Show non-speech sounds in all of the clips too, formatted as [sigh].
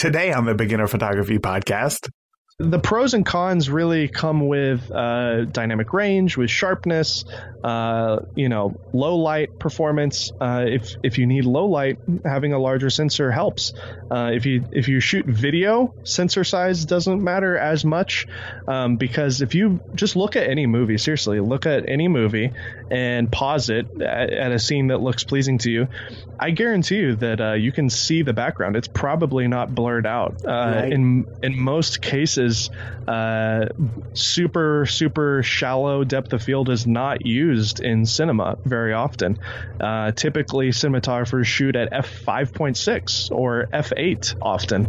Today on the Beginner Photography Podcast, the pros and cons really come with uh, dynamic range, with sharpness, uh, you know, low light performance. Uh, if if you need low light, having a larger sensor helps. Uh, if you if you shoot video, sensor size doesn't matter as much um, because if you just look at any movie, seriously, look at any movie and pause it at, at a scene that looks pleasing to you, I guarantee you that uh, you can see the background. It's probably not blurred out. Uh, right. In in most cases uh, super super shallow depth of field is not used in cinema very often. Uh, typically, cinematographers shoot at f five point six or f eight often.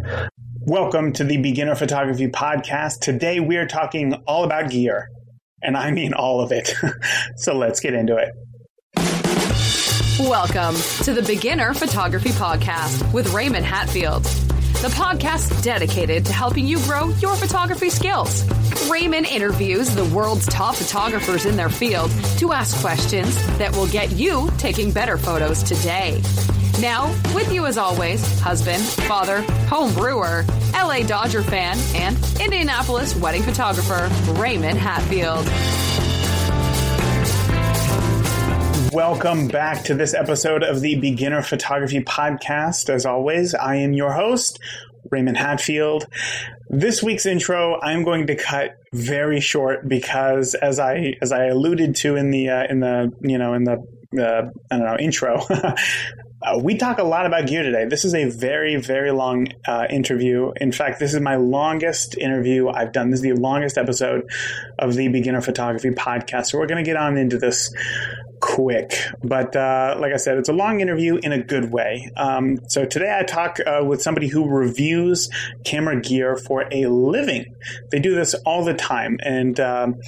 Welcome to the Beginner Photography Podcast. Today we are talking all about gear, and I mean all of it. [laughs] so let's get into it. Welcome to the Beginner Photography Podcast with Raymond Hatfield the podcast dedicated to helping you grow your photography skills. Raymond interviews the world's top photographers in their field to ask questions that will get you taking better photos today. Now, with you as always, husband, father, home brewer, LA Dodger fan, and Indianapolis wedding photographer, Raymond Hatfield. Welcome back to this episode of the Beginner Photography Podcast. As always, I am your host, Raymond Hatfield. This week's intro, I'm going to cut very short because, as I as I alluded to in the uh, in the you know in the uh, I don't know intro, [laughs] Uh, we talk a lot about gear today. This is a very, very long uh, interview. In fact, this is my longest interview I've done. This is the longest episode of the Beginner Photography podcast. So we're going to get on into this quick. But uh, like I said, it's a long interview in a good way. Um, so today I talk uh, with somebody who reviews camera gear for a living. They do this all the time, and um,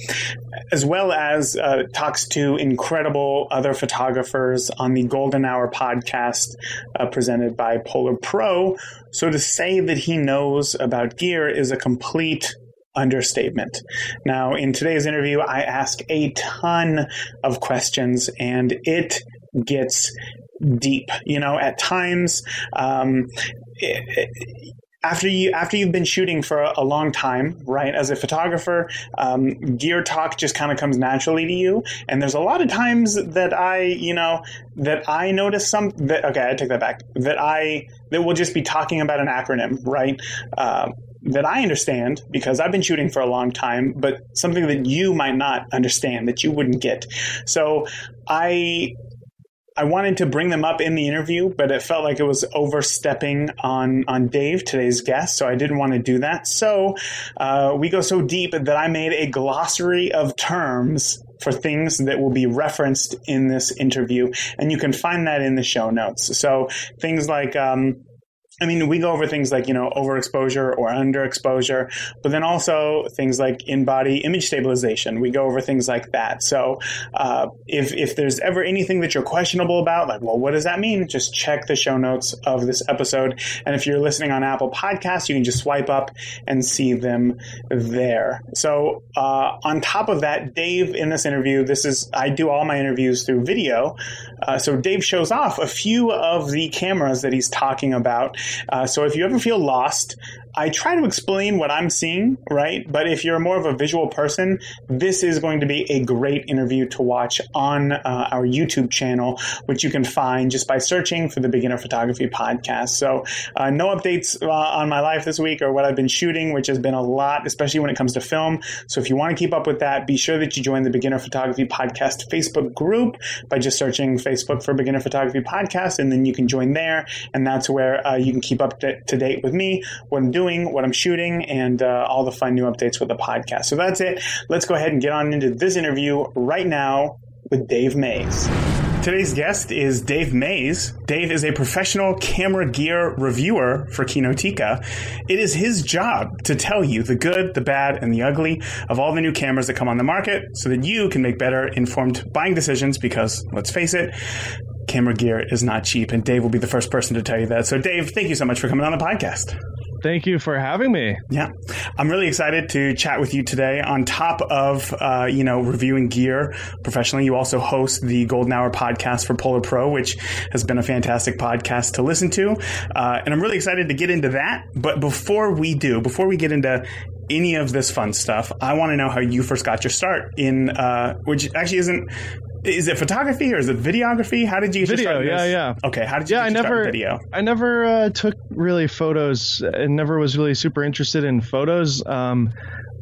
as well as uh, talks to incredible other photographers on the Golden Hour podcast uh, presented by Polar Pro. So to say that he knows about gear is a complete understatement. Now, in today's interview, I ask a ton of questions and it gets deep. You know, at times, um, it, after you after you've been shooting for a, a long time, right? As a photographer, um, gear talk just kind of comes naturally to you. And there's a lot of times that I, you know, that I notice some that okay, I take that back. That I that we'll just be talking about an acronym, right? Uh, that I understand because I've been shooting for a long time, but something that you might not understand that you wouldn't get. So I I wanted to bring them up in the interview, but it felt like it was overstepping on on Dave, today's guest, so I didn't want to do that. So uh, we go so deep that I made a glossary of terms for things that will be referenced in this interview, and you can find that in the show notes. So things like um, I mean, we go over things like, you know, overexposure or underexposure, but then also things like in body image stabilization. We go over things like that. So, uh, if, if there's ever anything that you're questionable about, like, well, what does that mean? Just check the show notes of this episode. And if you're listening on Apple Podcasts, you can just swipe up and see them there. So, uh, on top of that, Dave in this interview, this is, I do all my interviews through video. Uh, so Dave shows off a few of the cameras that he's talking about uh, so if you ever feel lost, I try to explain what I'm seeing, right? But if you're more of a visual person, this is going to be a great interview to watch on uh, our YouTube channel, which you can find just by searching for the Beginner Photography Podcast. So, uh, no updates uh, on my life this week or what I've been shooting, which has been a lot, especially when it comes to film. So, if you want to keep up with that, be sure that you join the Beginner Photography Podcast Facebook group by just searching Facebook for Beginner Photography Podcast, and then you can join there. And that's where uh, you can keep up to, to date with me, what I'm doing doing, what I'm shooting, and uh, all the fun new updates with the podcast. So that's it. Let's go ahead and get on into this interview right now with Dave Maze. Today's guest is Dave Maze. Dave is a professional camera gear reviewer for Kinotika. It is his job to tell you the good, the bad, and the ugly of all the new cameras that come on the market so that you can make better informed buying decisions because, let's face it, camera gear is not cheap. And Dave will be the first person to tell you that. So, Dave, thank you so much for coming on the podcast. Thank you for having me. Yeah, I'm really excited to chat with you today. On top of uh, you know reviewing gear professionally, you also host the Golden Hour podcast for Polar Pro, which has been a fantastic podcast to listen to. Uh, and I'm really excited to get into that. But before we do, before we get into any of this fun stuff, I want to know how you first got your start in, uh, which actually isn't is it photography or is it videography? How did you get video? Yeah, yeah. Okay, how did you? Yeah, I never video. I never uh, took really photos and never was really super interested in photos. Um,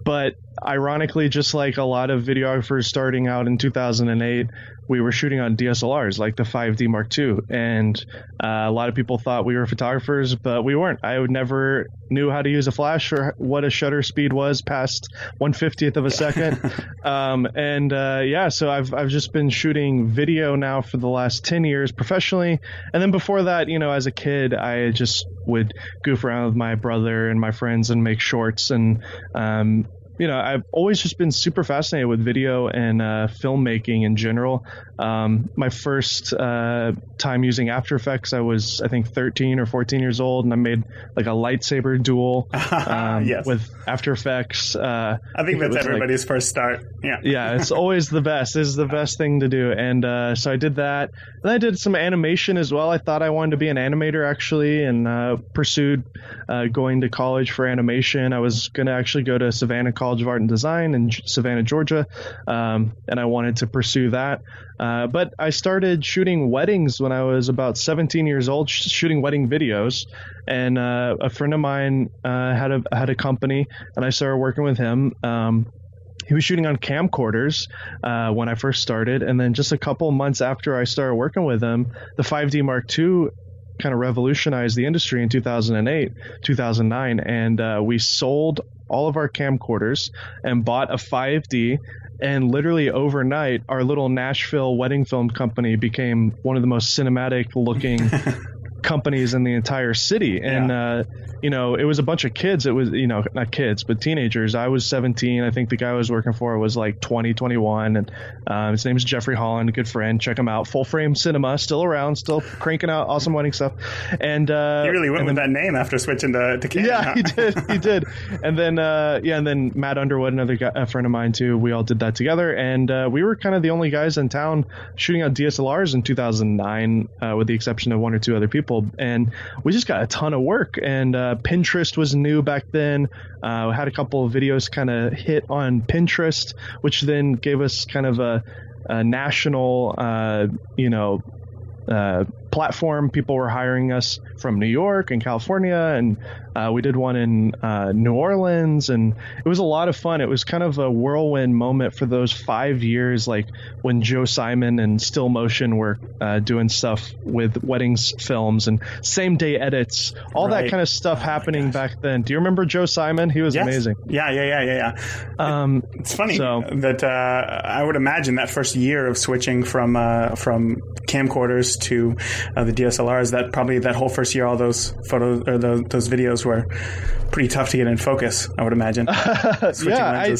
but ironically, just like a lot of videographers starting out in 2008, we were shooting on DSLRs like the 5D Mark II, and uh, a lot of people thought we were photographers, but we weren't. I never knew how to use a flash or what a shutter speed was past 150th of a second. [laughs] um, and uh, yeah, so I've I've just been shooting video now for the last 10 years professionally, and then before that, you know, as a kid, I just would goof around with my brother and my friends and make shorts and um, you know, I've always just been super fascinated with video and uh, filmmaking in general. Um, my first uh, time using After Effects, I was I think 13 or 14 years old, and I made like a lightsaber duel [laughs] um, yes. with After Effects. Uh, I think that's everybody's like, first start. Yeah, [laughs] yeah, it's always the best. Is the best thing to do, and uh, so I did that. Then I did some animation as well. I thought I wanted to be an animator actually, and uh, pursued uh, going to college for animation. I was going to actually go to Savannah College of Art and Design in Savannah, Georgia, um, and I wanted to pursue that. Uh, but I started shooting weddings when I was about 17 years old, sh- shooting wedding videos. And uh, a friend of mine uh, had a had a company, and I started working with him. Um, he was shooting on camcorders uh, when I first started, and then just a couple months after I started working with him, the 5D Mark II kind of revolutionized the industry in 2008, 2009, and uh, we sold all of our camcorders and bought a 5D. And literally overnight, our little Nashville wedding film company became one of the most cinematic looking [laughs] companies in the entire city. And, yeah. uh, you know, it was a bunch of kids. It was, you know, not kids, but teenagers. I was 17. I think the guy I was working for was like 20, 21. And uh, his name is Jeffrey Holland, good friend. Check him out. Full frame cinema, still around, still cranking out awesome wedding stuff. And uh, he really went with then, that name after switching to, to Canon. Yeah, he [laughs] did. He did. And then, uh, yeah, and then Matt Underwood, another guy, a friend of mine too. We all did that together. And uh, we were kind of the only guys in town shooting out DSLRs in 2009, uh, with the exception of one or two other people. And we just got a ton of work. And uh, Pinterest was new back then. Uh, had a couple of videos kind of hit on Pinterest, which then gave us kind of a, a national, uh, you know, uh, platform. People were hiring us from New York and California, and uh, we did one in uh, New Orleans, and it was a lot of fun. It was kind of a whirlwind moment for those five years, like when Joe Simon and Still Motion were uh, doing stuff with weddings films and same day edits, all right. that kind of stuff oh happening back then. Do you remember Joe Simon? He was yes. amazing. Yeah, yeah, yeah, yeah, yeah. Um, it's funny so, that uh, I would imagine that first year of switching from uh, from camcorders to uh, the DSLRs, that probably that whole first year, all those photos or those, those videos were pretty tough to get in focus. I would imagine. [laughs] yeah, I,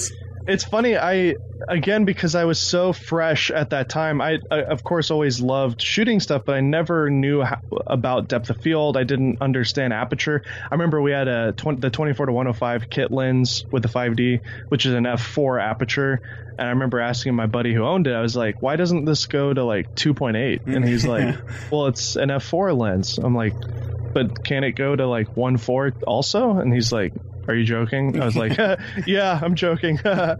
it's funny. I again because I was so fresh at that time. I, I, of course always loved shooting stuff, but I never knew how, about depth of field. I didn't understand aperture. I remember we had a 20, the 24 to 105 kit lens with the 5D, which is an f4 aperture. And I remember asking my buddy who owned it, I was like, "Why doesn't this go to like 2.8?" And he's mm. like, [laughs] "Well, it's an f4 lens." I'm like, "But can it go to like 1.4 also?" And he's like, are you joking? I was like, [laughs] [laughs] yeah, I'm joking. [laughs] yeah,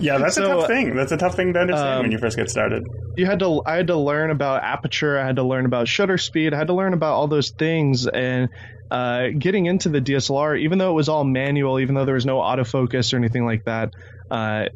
that's so, a tough thing. That's a tough thing to understand um, when you first get started. You had to, I had to learn about aperture. I had to learn about shutter speed. I had to learn about all those things. And uh, getting into the DSLR, even though it was all manual, even though there was no autofocus or anything like that, uh,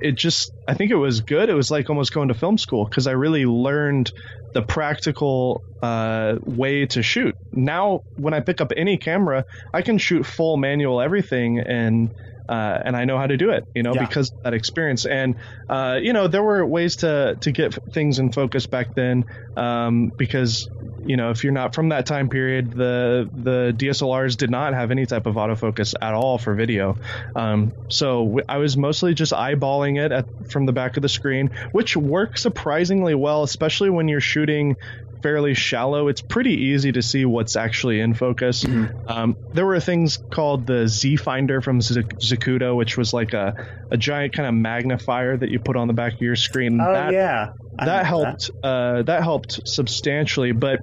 it just I think it was good. It was like almost going to film school because I really learned the practical uh, way to shoot. Now, when I pick up any camera, I can shoot full manual everything, and uh, and I know how to do it, you know, yeah. because of that experience. And uh, you know, there were ways to to get things in focus back then, um, because you know, if you're not from that time period, the the DSLRs did not have any type of autofocus at all for video. Um, so w- I was mostly just eyeballing it at, from the back of the screen, which works surprisingly well, especially when you're shooting fairly shallow, it's pretty easy to see what's actually in focus. Mm-hmm. Um, there were things called the Z Finder from Z- Zacuto, which was like a, a giant kind of magnifier that you put on the back of your screen. Oh that, yeah, I that helped. That. Uh, that helped substantially, but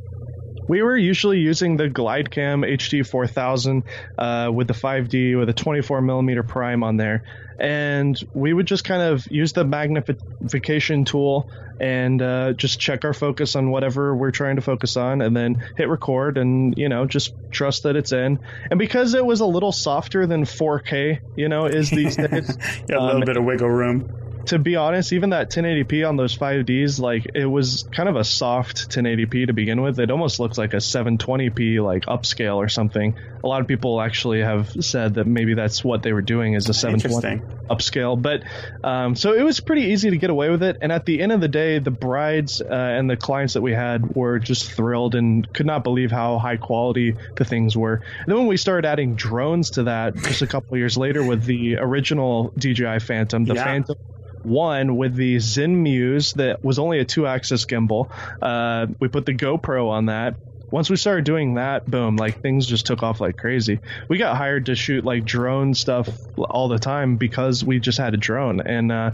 we were usually using the GlideCam HD 4000 uh, with the 5D with a 24 millimeter prime on there, and we would just kind of use the magnification tool and uh, just check our focus on whatever we're trying to focus on, and then hit record, and you know just trust that it's in. And because it was a little softer than 4K, you know, is these [laughs] days, yeah, a little um, bit of wiggle room to be honest, even that 1080p on those 5Ds, like it was kind of a soft 1080p to begin with. It almost looks like a 720p like upscale or something. A lot of people actually have said that maybe that's what they were doing is a 720 upscale. But um, so it was pretty easy to get away with it. And at the end of the day, the brides uh, and the clients that we had were just thrilled and could not believe how high quality the things were. And then when we started adding drones to that, just a couple years later with the original DJI Phantom, the yeah. Phantom one with the Zenmuse that was only a two axis gimbal. Uh, we put the GoPro on that. Once we started doing that, boom, like things just took off like crazy. We got hired to shoot like drone stuff all the time because we just had a drone. And uh,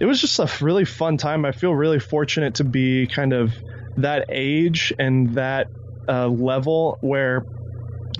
it was just a really fun time. I feel really fortunate to be kind of that age and that uh, level where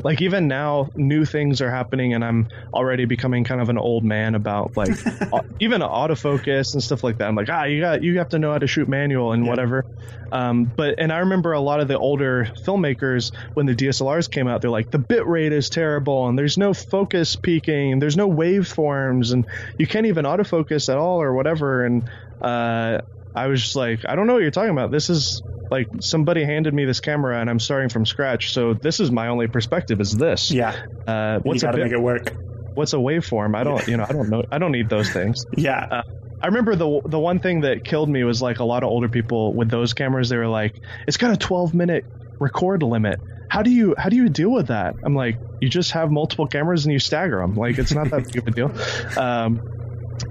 like even now new things are happening and i'm already becoming kind of an old man about like [laughs] even autofocus and stuff like that i'm like ah you got you have to know how to shoot manual and yeah. whatever um, but and i remember a lot of the older filmmakers when the dslrs came out they're like the bit rate is terrible and there's no focus peaking and there's no waveforms and you can't even autofocus at all or whatever and uh, I was just like, I don't know what you're talking about. This is like somebody handed me this camera and I'm starting from scratch. So this is my only perspective is this. Yeah. Uh, what's you got to make it work. What's a waveform? I don't, you know, I don't know. I don't need those things. [laughs] Yeah. Uh, I remember the the one thing that killed me was like a lot of older people with those cameras. They were like, it's got a 12 minute record limit. How do you how do you deal with that? I'm like, you just have multiple cameras and you stagger them. Like it's not that big of a deal. [laughs] Um,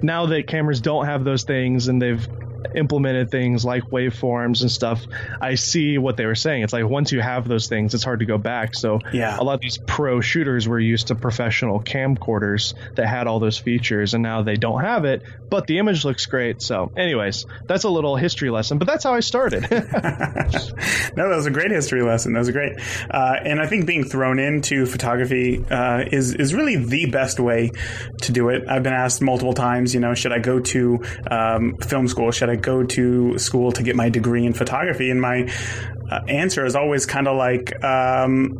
now that cameras don't have those things and they've implemented things like waveforms and stuff, I see what they were saying. It's like once you have those things, it's hard to go back. So yeah. a lot of these pro shooters were used to professional camcorders that had all those features, and now they don't have it, but the image looks great. So, anyways, that's a little history lesson, but that's how I started. [laughs] [laughs] no, that was a great history lesson. That was great, uh, and I think being thrown into photography uh, is is really the best way to do it. I've been asked multiple times, you know, should I go to um, film school? Should I go to school to get my degree in photography? And my uh, answer is always kind of like, um,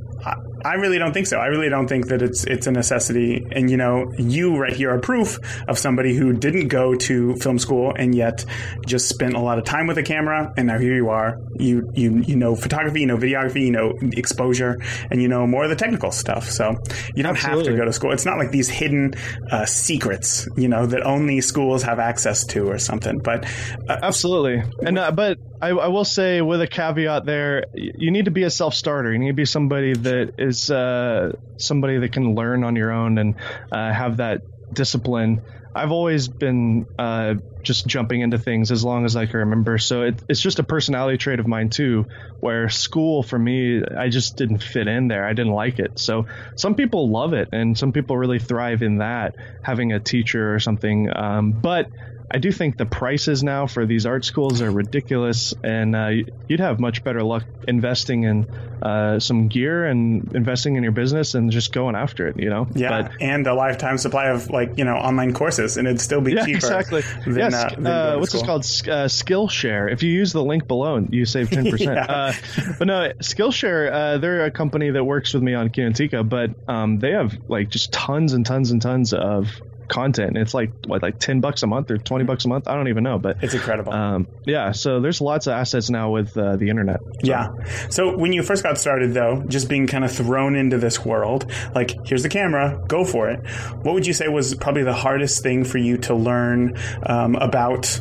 I really don't think so. I really don't think that it's it's a necessity. And you know, you right here are proof of somebody who didn't go to film school and yet just spent a lot of time with a camera. And now here you are. You you you know photography, you know videography, you know exposure, and you know more of the technical stuff. So you don't Absolutely. have to go to school. It's not like these hidden uh, secrets, you know, that only schools have access to or something. But uh, Absolutely. And uh, but I, I will say with a caveat there, you need to be a self starter. You need to be somebody that is is uh, somebody that can learn on your own and uh, have that discipline. I've always been uh, just jumping into things as long as I can remember. So it, it's just a personality trait of mine too, where school for me, I just didn't fit in there. I didn't like it. So some people love it, and some people really thrive in that, having a teacher or something. Um, but I do think the prices now for these art schools are ridiculous, and uh, you'd have much better luck investing in uh, some gear and investing in your business and just going after it. You know, yeah, but, and a lifetime supply of like you know online courses, and it'd still be yeah, cheaper. Exactly. Than, yes. Uh, than uh, what's this called? Uh, Skillshare. If you use the link below, you save [laughs] ten percent. yeah. Uh, but no, Skillshare. they're a company that works with me on Kinotika, but um, they have like just tons and tons and tons of content. And it's like what, like ten bucks a month or twenty bucks a month? I don't even know, but it's incredible. Um, yeah, so there's lots of assets now with uh, the internet. So. Yeah. So when you first got started, though, just being kind of thrown into this world, like here's the camera, go for it. What would you say was probably the hardest thing for you to learn um, about?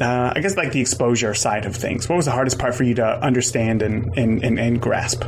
Uh, I guess like the exposure side of things. What was the hardest part for you to understand and and, and, and grasp?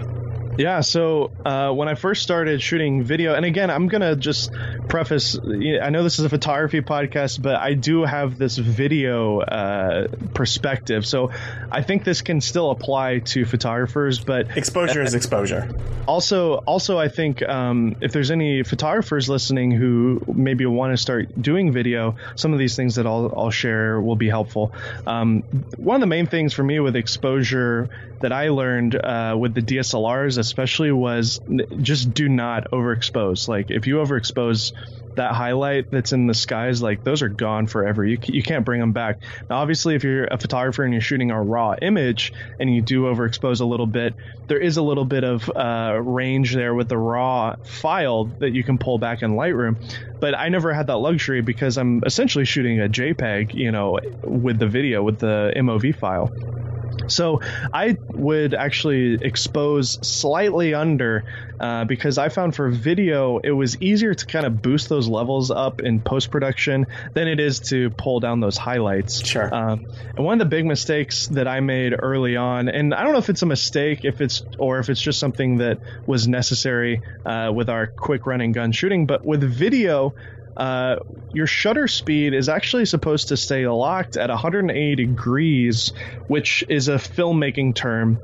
Yeah, so uh, when I first started shooting video, and again, I'm gonna just preface. I know this is a photography podcast, but I do have this video uh, perspective, so I think this can still apply to photographers. But exposure is exposure. Also, also, I think um, if there's any photographers listening who maybe want to start doing video, some of these things that I'll, I'll share will be helpful. Um, one of the main things for me with exposure that I learned uh, with the DSLRs, especially, was just do not overexpose. Like if you overexpose that highlight that's in the skies, like those are gone forever. You, you can't bring them back. Now, obviously, if you're a photographer and you're shooting a raw image and you do overexpose a little bit, there is a little bit of uh, range there with the raw file that you can pull back in Lightroom. But I never had that luxury because I'm essentially shooting a JPEG, you know, with the video, with the MOV file. So I would actually expose slightly under uh, because I found for video it was easier to kind of boost those levels up in post production than it is to pull down those highlights. Sure. Um, and one of the big mistakes that I made early on, and I don't know if it's a mistake, if it's or if it's just something that was necessary uh, with our quick running gun shooting, but with video uh, your shutter speed is actually supposed to stay locked at 180 degrees, which is a filmmaking term.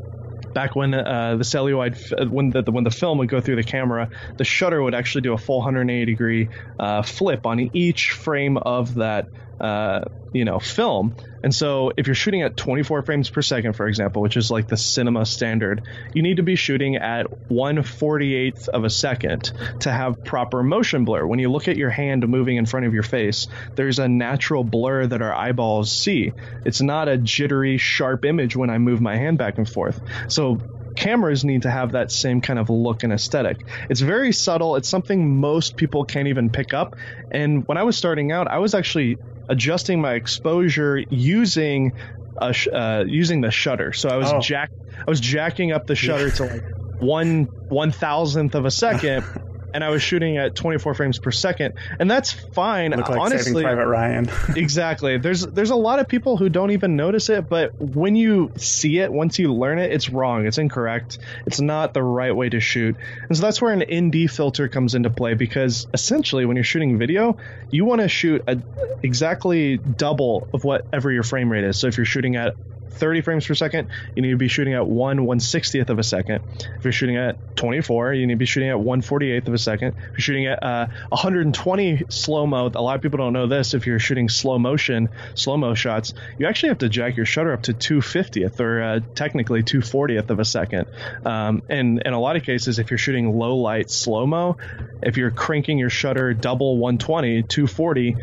Back when uh, the celluloid, when the when the film would go through the camera, the shutter would actually do a full 180 degree uh, flip on each frame of that uh, you know film. And so if you're shooting at 24 frames per second, for example, which is like the cinema standard, you need to be shooting at 148th of a second to have proper motion blur. When you look at your hand moving in front of your face, there's a natural blur that our eyeballs see. It's not a jittery, sharp image when I move my hand back and forth. So cameras need to have that same kind of look and aesthetic. It's very subtle. It's something most people can't even pick up. And when I was starting out, I was actually adjusting my exposure using a sh- uh, using the shutter. So I was Oh. jack I was jacking up the shutter to like one one thousandth of a second. [laughs] And I was shooting at 24 frames per second, and that's fine. Like Honestly, Private Ryan. [laughs] exactly. There's there's a lot of people who don't even notice it, but when you see it, once you learn it, it's wrong. It's incorrect. It's not the right way to shoot. And so that's where an ND filter comes into play because essentially when you're shooting video, you want to shoot a, exactly double of whatever your frame rate is. So if you're shooting at 30 frames per second, you need to be shooting at 1 160th of a second. If you're shooting at 24, you need to be shooting at 1 48th of a second. If you're shooting at uh, 120 slow mo, a lot of people don't know this. If you're shooting slow motion, slow mo shots, you actually have to jack your shutter up to 250th or uh, technically 240th of a second. Um, and in a lot of cases, if you're shooting low light slow mo, if you're cranking your shutter double 120, 240,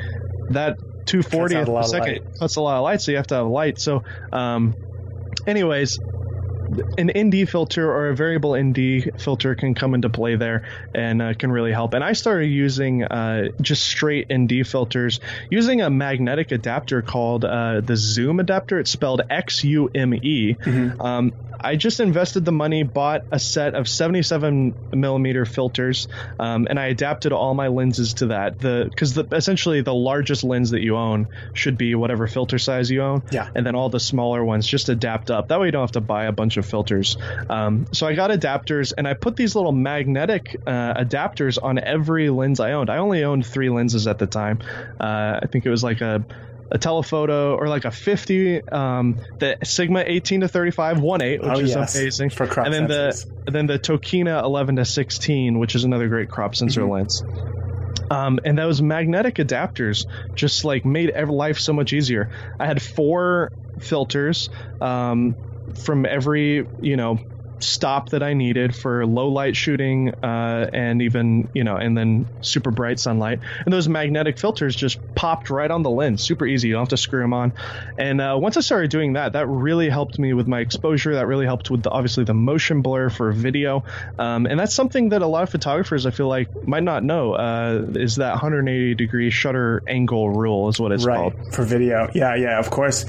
that 240th Cuts a a second cuts a lot of light, so you have to have light. So, um, anyways, an ND filter or a variable ND filter can come into play there and uh, can really help. And I started using uh, just straight ND filters using a magnetic adapter called uh, the Xume adapter. It's spelled X U M E. Um, I just invested the money, bought a set of 77 millimeter filters, um, and I adapted all my lenses to that. The because the, essentially the largest lens that you own should be whatever filter size you own, Yeah. and then all the smaller ones just adapt up. That way you don't have to buy a bunch of filters. Um, so I got adapters, and I put these little magnetic uh, adapters on every lens I owned. I only owned three lenses at the time. Uh, I think it was like a a telephoto or like a 50 um the sigma 18 to 35 1.8 which Oh, is yes. amazing For crop and then sensors. the and then the tokina 11 to 16 which is another great crop sensor Mm-hmm. lens um, and those magnetic adapters just like made life so much easier. I had four filters um, from every you know stop that I needed for low light shooting uh, and even you know and then super bright sunlight. And those magnetic filters just popped right on the lens, super easy. You don't have to screw them on. And uh, once I started doing that, that really helped me with my exposure. That really helped with the, obviously the motion blur for video. Um, and that's something that a lot of photographers I feel like might not know uh, is that 180 degree shutter angle rule is what it's right called. for video yeah yeah of course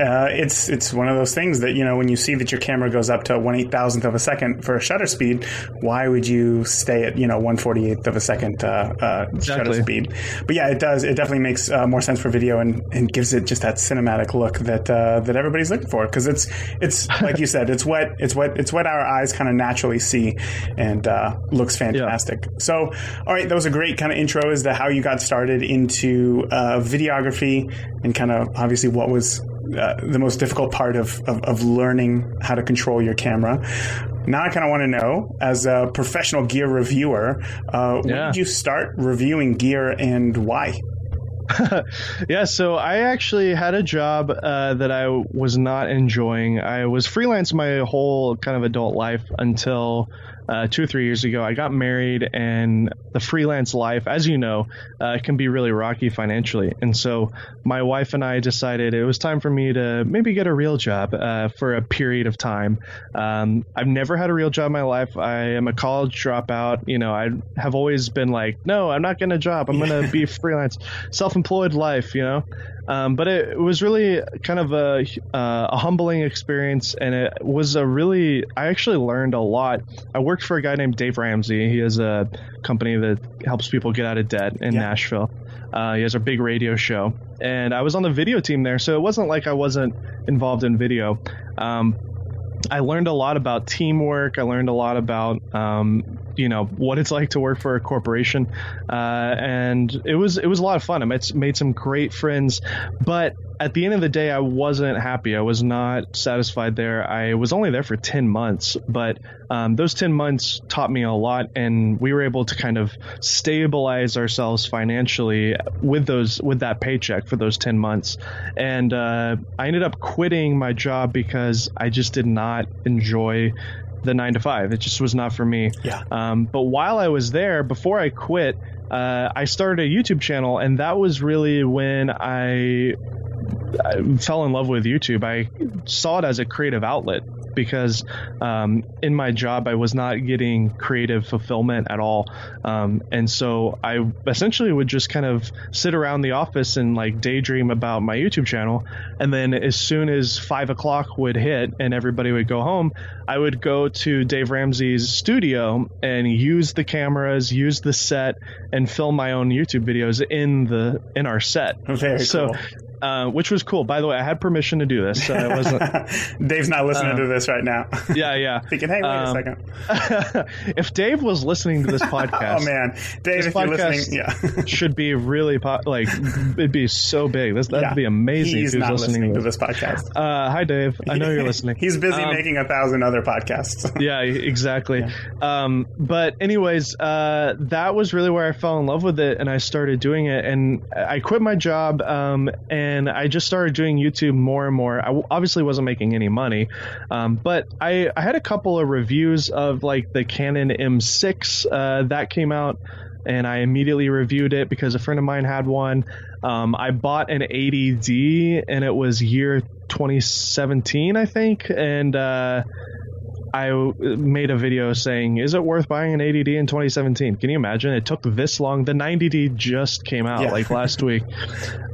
uh, it's it's one of those things that you know when you see that your camera goes up to one eight thousandth thousandth of a second for a shutter speed, why would you stay at you know one forty eighth of a second uh, uh, shutter speed? But yeah, it does. It definitely makes uh, more sense for video and, and gives it just that cinematic look that uh, that everybody's looking for because it's it's [laughs] like you said, it's what it's what it's what our eyes kind of naturally see and uh, looks fantastic. So, all right, that was a great kind of intro as to how you got started into uh, videography and kind of obviously what was uh, the most difficult part of, of, of learning how to control your camera. Now I kind of want to know, as a professional gear reviewer, uh, when did you start reviewing gear and why? [laughs] yeah, so I actually had a job uh, that I was not enjoying. I was freelance my whole kind of adult life until uh, two or three years ago. I got married, and the freelance life, as you know, uh, can be really rocky financially. And so my wife and I decided it was time for me to maybe get a real job uh, for a period of time. Um, I've never had a real job in my life. I am a college dropout. You know, I have always been like, no, I'm not getting a job. I'm going [laughs] to be freelance, self-employed life. You know, um, but it, was really kind of a uh, a humbling experience, and it was a really. I actually learned a lot. I worked for a guy named Dave Ramsey. He has a company that helps people get out of debt in Yeah. Nashville. Uh, he has a big radio show, and I was on the video team there, so it wasn't like I wasn't involved in video. Um, I learned a lot about teamwork. I learned a lot about um, you know what it's like to work for a corporation, uh, and it was it was a lot of fun. I made some great friends, but at the end of the day, I wasn't happy. I was not satisfied there. I was only there for ten months, but um, those ten months taught me a lot, and we were able to kind of stabilize ourselves financially with those with that paycheck for those ten months. And uh, I ended up quitting my job because I just did not enjoy the nine to five. It just was not for me. Yeah. Um, but while I was there, before I quit, uh, I started a YouTube channel, and that was really when I, I fell in love with YouTube. I saw it as a creative outlet because um, in my job I was not getting creative fulfillment at all, um, and so I essentially would just kind of sit around the office and like daydream about my YouTube channel, and then as soon as five o'clock would hit and everybody would go home, I would go to Dave Ramsey's studio and use the cameras, use the set, and film my own YouTube videos in the in our set. Very so, cool. Uh, which was cool. By the way, I had permission to do this, so it wasn't. [laughs] Dave's not listening Um, to this right now. [laughs] yeah, yeah. [laughs] Thinking, hey, wait Um, a second. if Dave was listening to this podcast, Oh man, Dave, if you're listening, yeah, should be really po- like it'd be so big. This that'd Yeah. be amazing. He's if he was not listening, listening to this. this podcast. Uh, hi, Dave. I know you're listening. He's busy Um, making a thousand other podcasts. yeah, exactly. Um, but anyways, uh, that was really where I fell in love with it, and I started doing it. And I quit my job, um, and I just started doing YouTube more and more. I w- obviously wasn't making any money, um, but I, I had a couple of reviews of like the Canon M6 uh, that came out. And I immediately reviewed it because a friend of mine had one. Um, I bought an 80D, and it was year 2017, I think. And uh, I made a video saying, "Is it worth buying an 80D in 2017?" Can you imagine? It took this long. The 90D just came out Yeah. like last week.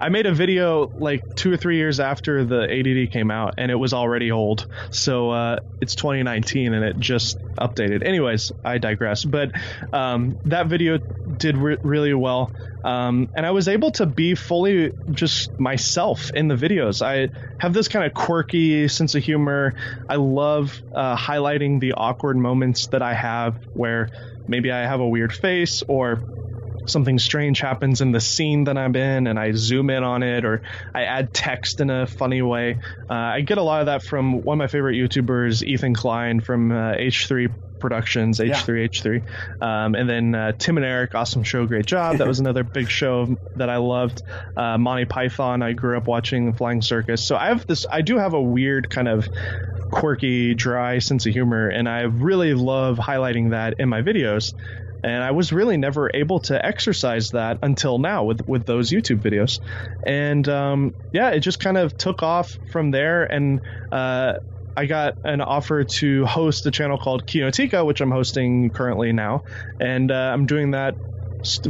I made a video like two or three years after the 80D came out, and it was already old. So uh, it's 2019, and it just updated. Anyways, I digress. But um, that video did re- really well, um, and I was able to be fully just myself in the videos. I have this kind of quirky sense of humor. I love uh, highlighting the awkward moments that I have where maybe I have a weird face or something strange happens in the scene that I'm in and I zoom in on it or I add text in a funny way. Uh, I get a lot of that from one of my favorite YouTubers, Ethan Klein from uh, H3 Productions, H3H3. Um, and then uh, Tim and Eric, awesome show, great job. That was [laughs] another big show that I loved. Uh, Monty Python, I grew up watching Flying Circus. So I have this, I do have a weird kind of quirky, dry sense of humor, and I really love highlighting that in my videos. And I was really never able to exercise that until now with with those YouTube videos. And um, yeah, it just kind of took off from there. And uh, I got an offer to host a channel called Kinotika, which I'm hosting currently now, and uh, I'm doing that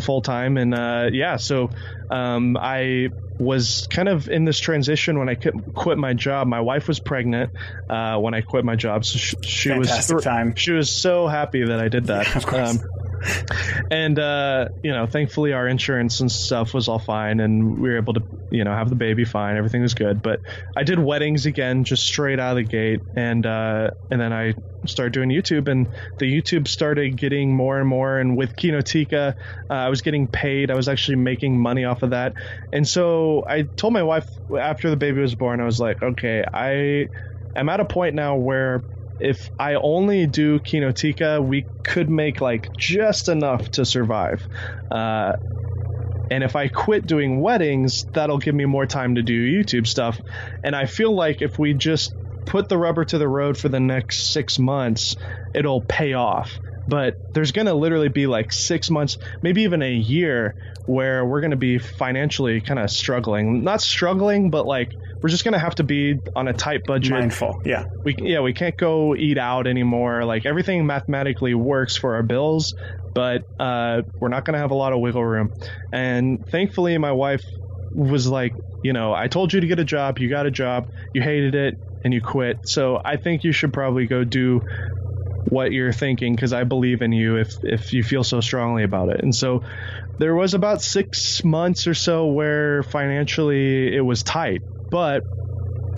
full time. And uh, yeah, so um, I was kind of in this transition when I quit my job. My wife was pregnant uh, when I quit my job, so she, she was Fantastic time. she was so happy that I did that. [laughs] Of course. [laughs] and uh, you know, thankfully our insurance and stuff was all fine, and we were able to you know have the baby fine. Everything was good. But I did weddings again, just straight out of the gate, and uh, and then I started doing YouTube, and the YouTube started getting more and more. And with Kinotika, uh, I was getting paid. I was actually making money off of that, and so I told my wife after the baby was born, I was like, okay, I am at a point now where if I only do Kinotika, we could make like just enough to survive. Uh, and if I quit doing weddings, that'll give me more time to do YouTube stuff. And I feel like if we just put the rubber to the road for the next six months, it'll pay off. But there's going to literally be like six months, maybe even a year, where we're going to be financially kind of struggling. Not struggling, but like we're just going to have to be on a tight budget. Mindful, yeah. We yeah, we can't go eat out anymore. Like everything mathematically works for our bills, but uh, we're not going to have a lot of wiggle room. And thankfully, my wife was like, you know, I told you to get a job, you got a job, you hated it, and you quit. So I think you should probably go do what you're thinking because I believe in you if if you feel so strongly about it. And so there was about six months or so where financially it was tight, but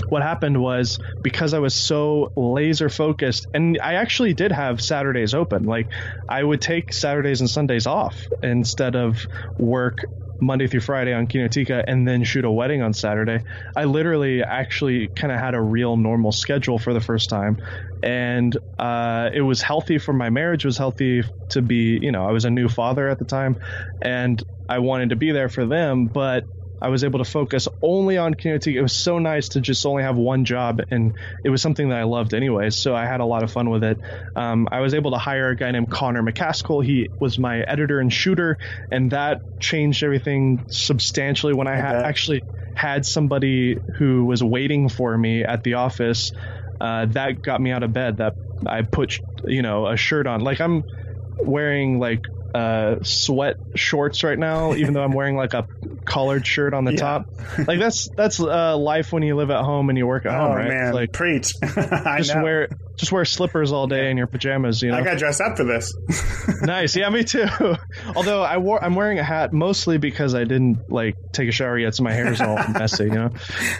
what happened was because I was so laser focused, and I actually did have Saturdays open. Like I would take Saturdays and Sundays off instead of work Monday through Friday on Kinotika and then shoot a wedding on Saturday. I literally actually kind of had a real normal schedule for the first time. And uh, it was healthy for my marriage, was healthy to be, you know, I was a new father at the time and I wanted to be there for them, but I was able to focus only on Kinotika. It was so nice to just only have one job, and it was something that I loved anyway. So I had a lot of fun with it. Um, I was able to hire a guy named Connor McCaskill. He was my editor and shooter, and that changed everything substantially when I ha- actually had somebody who was waiting for me at the office. Uh, that got me out of bed. That I put, you know, a shirt on. Like I'm wearing like uh, sweat shorts right now, even though I'm wearing like a collared shirt on the Yeah. top. Like that's that's uh, life when you live at home and you work at Oh home, right? man, Like preach! [laughs] I just know. wear just wear slippers all day in your pajamas. You know, I got dressed up for this. [laughs] nice. Yeah, me too. [laughs] Although I wore I'm wearing a hat mostly because I didn't like take a shower yet, so my hair's all messy. You know.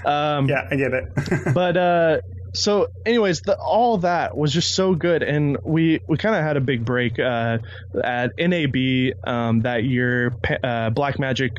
Um, yeah, I get it. but uh so anyways the, all that was just so good and we we kind of had a big break uh at NAB um that year uh, Blackmagic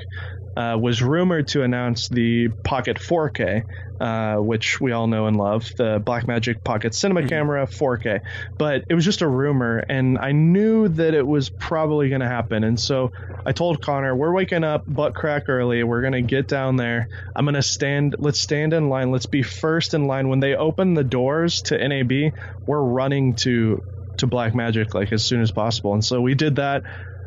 uh, was rumored to announce the Pocket 4K, uh, which we all know and love, the Blackmagic Pocket Cinema Camera 4K. But it was just a rumor, and I knew that it was probably going to happen. And so I told Connor, we're waking up butt crack early. We're going to get down there. I'm going to stand, let's stand in line. Let's be first in line. When they open the doors to NAB, we're running to to Blackmagic like as soon as possible. And so we did that.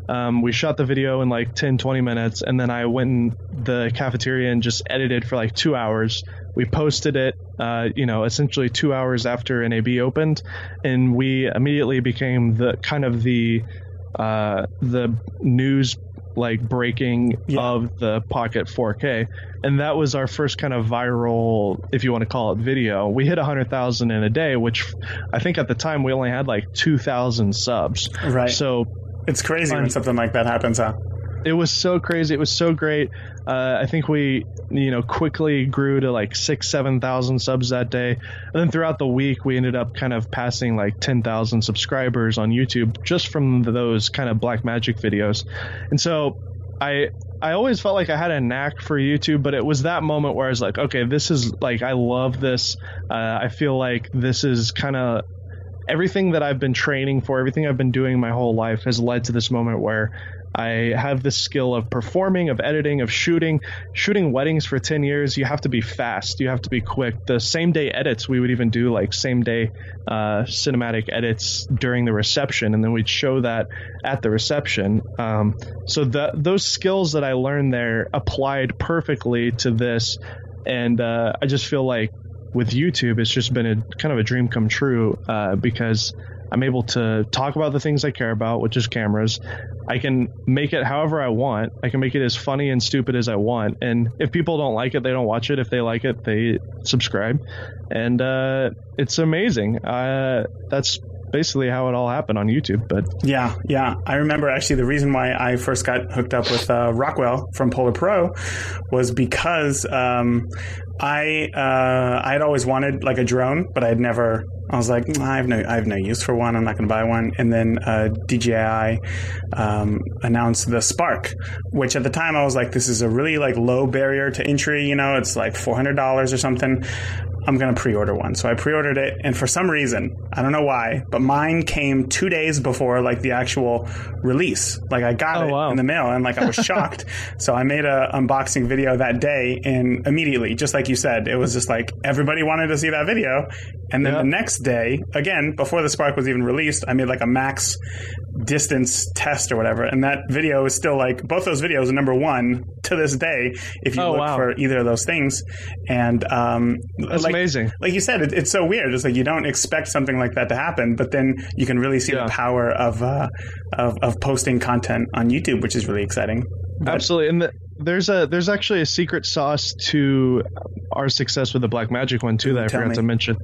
Um, we shot the video in like 10, 20 minutes, and then I went in the cafeteria and just edited for like two hours. We posted it, uh, you know, essentially two hours after NAB opened, and we immediately became the kind of the uh, the news like breaking Yeah. of the Pocket 4K, and that was our first kind of viral, if you want to call it, video. We hit 100,000 in a day, which I think at the time we only had like 2,000 subs. right. So it's crazy when something like that happens, huh? it was so crazy. It was so great. Uh, I think we, you know, quickly grew to like six, seven thousand subs that day, and then throughout the week we ended up kind of passing like ten thousand subscribers on YouTube just from those kind of Blackmagic videos. And so I, I always felt like I had a knack for YouTube, but it was that moment where I was like, okay, this is like I love this. Uh, I feel like this is kind of everything that I've been training for, everything I've been doing my whole life has led to this moment where I have this skill of performing, of editing, of shooting. Shooting weddings for 10 years, you have to be fast. You have to be quick. The same day edits, we would even do like same day uh, cinematic edits during the reception, and then we'd show that at the reception. Um, so the, those skills that I learned there applied perfectly to this. And uh, I just feel like with YouTube, it's just been a kind of a dream come true uh, because I'm able to talk about the things I care about, which is cameras. I can make it however I want. I can make it as funny and stupid as I want. And if people don't like it, they don't watch it. If they like it, they subscribe. And uh, it's amazing. Uh, that's basically how it all happened on YouTube. But yeah, yeah, I remember actually the reason why I first got hooked up with uh, Rockwell from Polar Pro was because um, I uh, I had always wanted like a drone, but I had never. I was like, I have no, I have no use for one. I'm not going to buy one. And then uh, DJI um, announced the Spark, which at the time I was like, this is a really like low barrier to entry. You know, it's like four hundred dollars or something. I'm going to pre-order one. So I pre-ordered it, and for some reason, I don't know why, but mine came two days before like the actual release. Like I got Oh, it wow. in the mail, and like I was [laughs] shocked. so I made a unboxing video that day, and immediately, just like you said, it was just like everybody wanted to see that video. And then Yeah. the next day, again before the Spark was even released, I made like a max distance test or whatever, and that video is still like both those videos are number one to this day if you Oh, look wow. for either of those things. And um, like, amazing. like you said, it, it's so weird. It's like you don't expect something like that to happen, but then you can really see Yeah. the power of, uh, of of posting content on YouTube, which is really exciting. But- Absolutely, and the, there's a there's actually a secret sauce to our success with the Blackmagic one too that I Tell forgot me. to mention.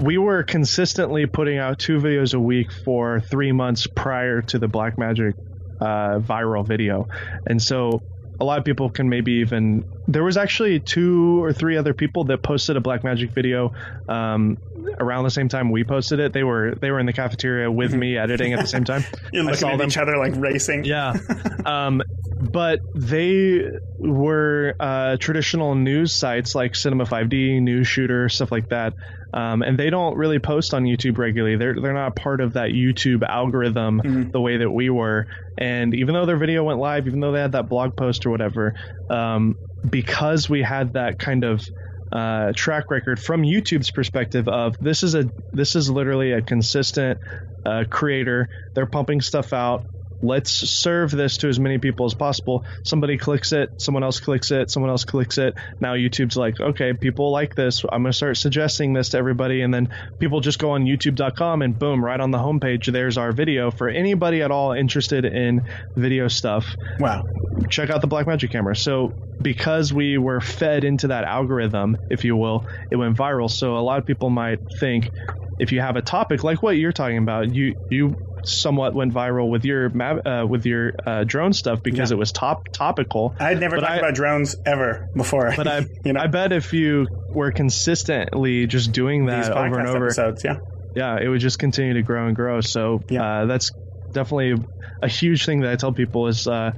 We were consistently putting out two videos a week for three months prior to the Blackmagic uh, viral video, and so a lot of people can maybe even there was actually two or three other people that posted a Blackmagic video um, around the same time we posted it. They were they were in the cafeteria with me [laughs] editing at the same time. You're I looking saw at them each other like racing. yeah. [laughs] Um, but they were uh, traditional news sites like Cinema 5D, Newsshooter, stuff like that. Um, and they don't really post on YouTube regularly. They're they're not part of that YouTube algorithm Mhm. the way that we were. And even though their video went live, even though they had that blog post or whatever, um, because we had that kind of uh, track record from YouTube's perspective of this is a this is literally a consistent uh, creator. They're pumping stuff out. Let's serve this to as many people as possible. Somebody clicks it, someone else clicks it, someone else clicks it. Now YouTube's like, okay, people like this. I'm going to start suggesting this to everybody. And then people just go on youtube.com and boom, right on the homepage, there's our video for anybody at all interested in video stuff Wow. check out the Blackmagic camera. So because we were fed into that algorithm, if you will, it went viral. So a lot of people might think if you have a topic like what you're talking about, you you somewhat went viral with your uh, with your uh, drone stuff because Yeah. it was top topical. I had never But talked I- about drones ever before. But I [laughs] you know, I bet if you were consistently just doing that over and over, episodes, yeah. yeah, it would just continue to grow and grow. So Yeah. uh, that's definitely a huge thing that I tell people is uh,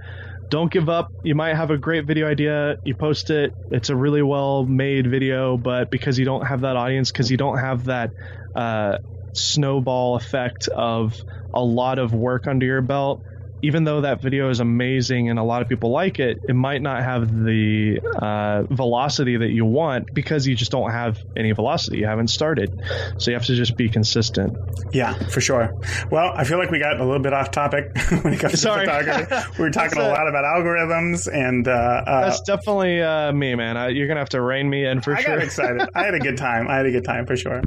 don't give up. You might have a great video idea, you post it, it's a really well made video, but because you don't have that audience, because you don't have that uh, snowball effect of a lot of work under your belt. Even though that video is amazing and a lot of people like it, it might not have the uh, velocity that you want because you just don't have any velocity. You haven't started. So you have to just be consistent. Yeah, for sure. Well, I feel like we got a little bit off topic [laughs] when it comes Sorry. to photography. We were talking a a- lot about algorithms, and uh, uh, That's definitely uh, me, man. I, you're gonna have to rein me in for I sure. got excited. I had a good [laughs] time. I had a good time for sure.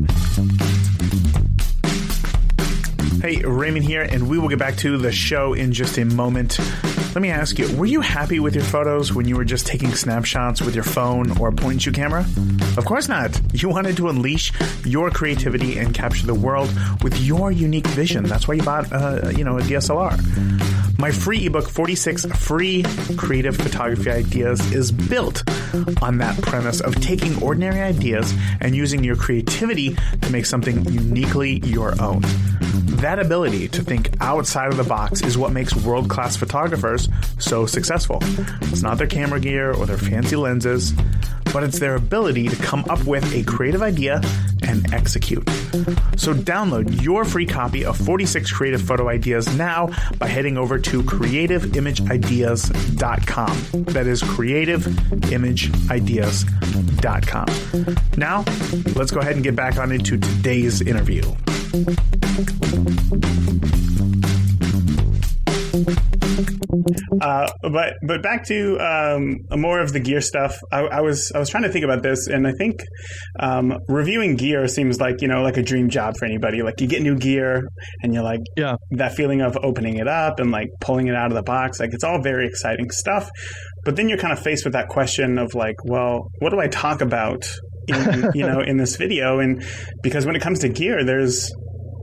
Hey, Raymond here, and we will get back to the show in just a moment. Let me ask you, were you happy with your photos when you were just taking snapshots with your phone or a point and shoot camera? Of course not. You wanted to unleash your creativity and capture the world with your unique vision. That's why you bought, uh, you know, a DSLR. My free ebook, 46 Free Creative Photography Ideas, is built on that premise of taking ordinary ideas and using your creativity to make something uniquely your own. That ability to think outside of the box is what makes world class photographers so successful. It's not their camera gear or their fancy lenses, but it's their ability to come up with a creative idea and execute. So download your free copy of 46 creative photo ideas now by heading over to creativeimageIdeas.com. That is creativeimageIdeas.com. Now, let's go ahead and get back on into today's interview. Uh, but but back to um, more of the gear stuff. I, I, was I was trying to think about this, and I think um, reviewing gear seems like you know like a dream job for anybody. Like you get new gear, and you're like, yeah, that feeling of opening it up and like pulling it out of the box. Like it's all very exciting stuff. But then you're kind of faced with that question of like, well, what do I talk about in, [laughs] you know in this video? And because when it comes to gear, there's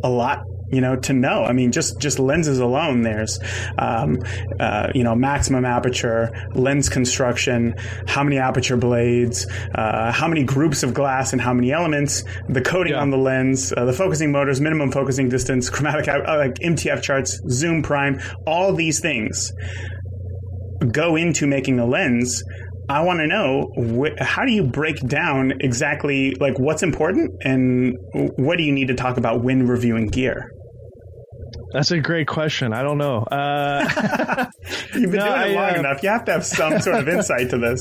a lot you know to know i mean just just lenses alone there's um, uh, you know maximum aperture lens construction how many aperture blades uh, how many groups of glass and how many elements the coating yeah. on the lens uh, the focusing motors minimum focusing distance chromatic uh, like mtf charts zoom prime all these things go into making the lens I want to know wh- how do you break down exactly like what's important and what do you need to talk about when reviewing gear? That's a great question. I don't know. Uh, [laughs] You've been no, doing it long uh, enough. You have to have some sort of [laughs] insight to this.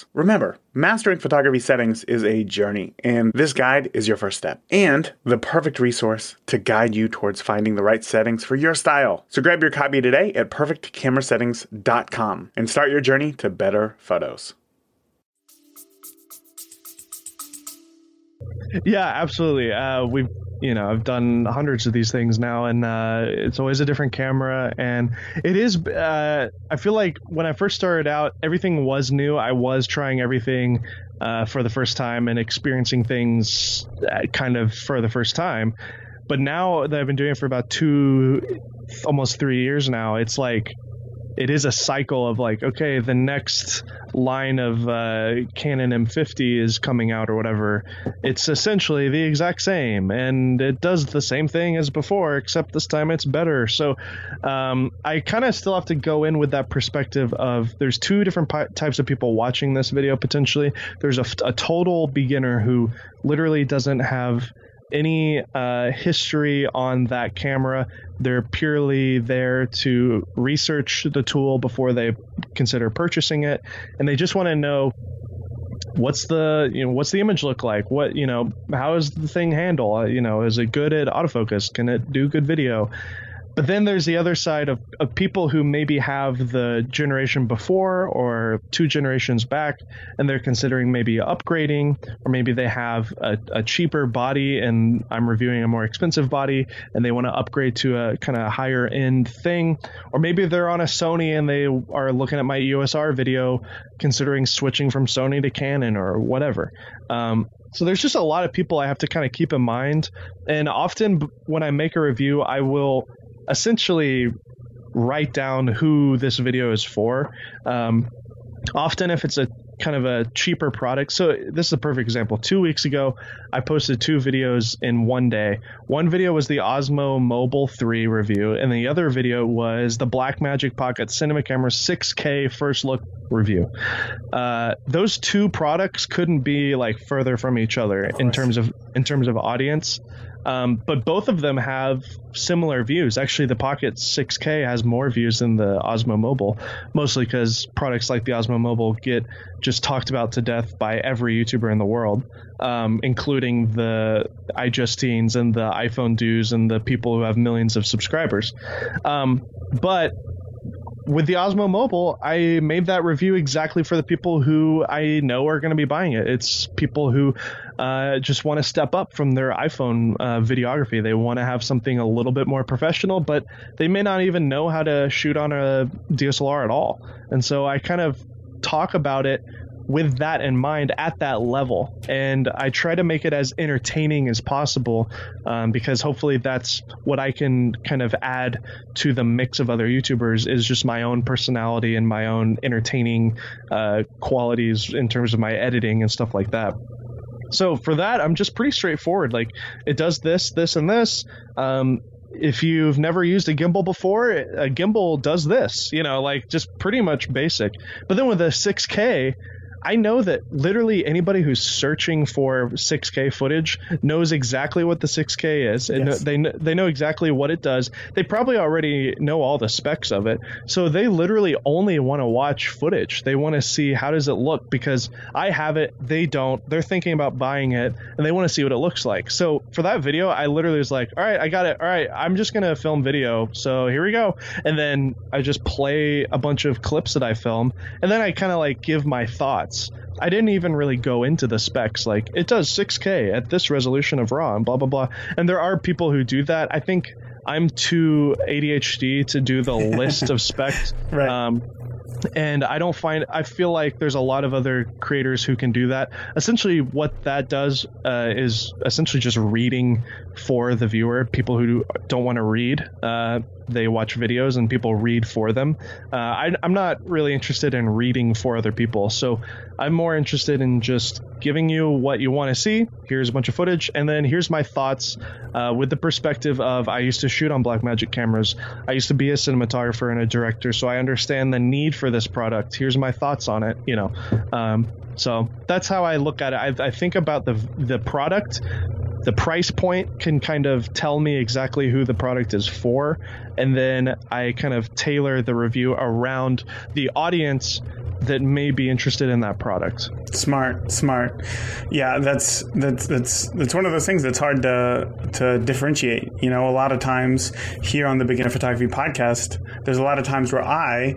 Remember, mastering photography settings is a journey, and this guide is your first step and the perfect resource to guide you towards finding the right settings for your style. So grab your copy today at perfectcamerasettings.com and start your journey to better photos. Yeah, absolutely. Uh, we've you know I've done hundreds of these things now, and uh, it's always a different camera, and it is. Uh, I feel like when I first started out, everything was new. I was trying everything uh, for the first time and experiencing things uh, kind of for the first time. But now that I've been doing it for about two, almost three years now, it's like it is a cycle of like, okay, the next line of uh, Canon M50 is coming out or whatever. It's essentially the exact same, and it does the same thing as before, except this time it's better. So um, I kind of still have to go in with that perspective of there's two different types of people watching this video potentially. There's a, a total beginner who literally doesn't have any uh, history on that camera. They're purely there to research the tool before they consider purchasing it, and they just want to know what's the you know what's the image look like? What you know how is the thing handle you know is it good at autofocus? Can it do good video but then there's the other side of, of people who maybe have the generation before or two generations back, and they're considering maybe upgrading, or maybe they have a, a cheaper body and I'm reviewing a more expensive body and they want to upgrade to a kind of higher end thing. Or maybe they're on a Sony and they are looking at my EOS R video, considering switching from Sony to Canon or whatever. Um, so there's just a lot of people I have to kind of keep in mind. And often when I make a review, I will essentially write down who this video is for. Um, often, if it's a kind of a cheaper product, so this is a perfect example. Two weeks ago, I posted two videos in one day. One video was the Osmo Mobile 3 review, and the other video was the Blackmagic Pocket Cinema Camera 6K first look review. Uh, those two products couldn't be like further from each other in terms of in terms of audience. Um, but both of them have similar views. Actually, the Pocket 6K has more views than the Osmo Mobile, mostly because products like the Osmo Mobile get just talked about to death by every YouTuber in the world, um, including the iJustine and the iPhone dudes and the people who have millions of subscribers. Um, but with the Osmo Mobile, I made that review exactly for the people who I know are going to be buying it. It's people who uh, just want to step up from their iPhone uh, videography. They want to have something a little bit more professional, but they may not even know how to shoot on a DSLR at all. And so I kind of talk about it with that in mind at that level. And I try to make it as entertaining as possible um, because hopefully that's what I can kind of add to the mix of other YouTubers is just my own personality and my own entertaining uh, qualities in terms of my editing and stuff like that. so for that, I'm just pretty straightforward. Like it does this, this, and this. Um, if you've never used a gimbal before, a gimbal does this. You know, like just pretty much basic. But then with a 6K, I know that literally anybody who's searching for 6K footage knows exactly what the 6K is, and Yes. they they know exactly what it does. They probably already know all the specs of it, so they literally only want to watch footage. They want to see how does it look because I have it, they don't. They're thinking about buying it, and they want to see what it looks like. So for that video, I literally was like, "All right, I got it. All right, I'm just gonna film video. So here we go." And then I just play a bunch of clips that I film, and then I kind of like give my thoughts. I didn't even really go into the specs. Like it does 6K at this resolution of RAW and blah blah blah. And there are people who do that. I think I'm too ADHD to do the [laughs] list of specs. Right. Um, and I don't find I feel like there's a lot of other creators who can do that. Essentially, what that does uh, is essentially just reading for the viewer. People who don't want to read, uh, they watch videos, and people read for them. Uh, I, I'm not really interested in reading for other people, so I'm more interested in just giving you what you want to see. Here's a bunch of footage, and then here's my thoughts uh, with the perspective of I used to shoot on Blackmagic cameras. I used to be a cinematographer and a director, so I understand the need for this product. Here's my thoughts on it. You know, um, so that's how I look at it. I, I think about the the product. The price point can kind of tell me exactly who the product is for, and then I kind of tailor the review around the audience that may be interested in that product. Smart, smart. Yeah, that's that's that's that's one of those things that's hard to to differentiate. You know, a lot of times here on the Beginner Photography podcast, there's a lot of times where I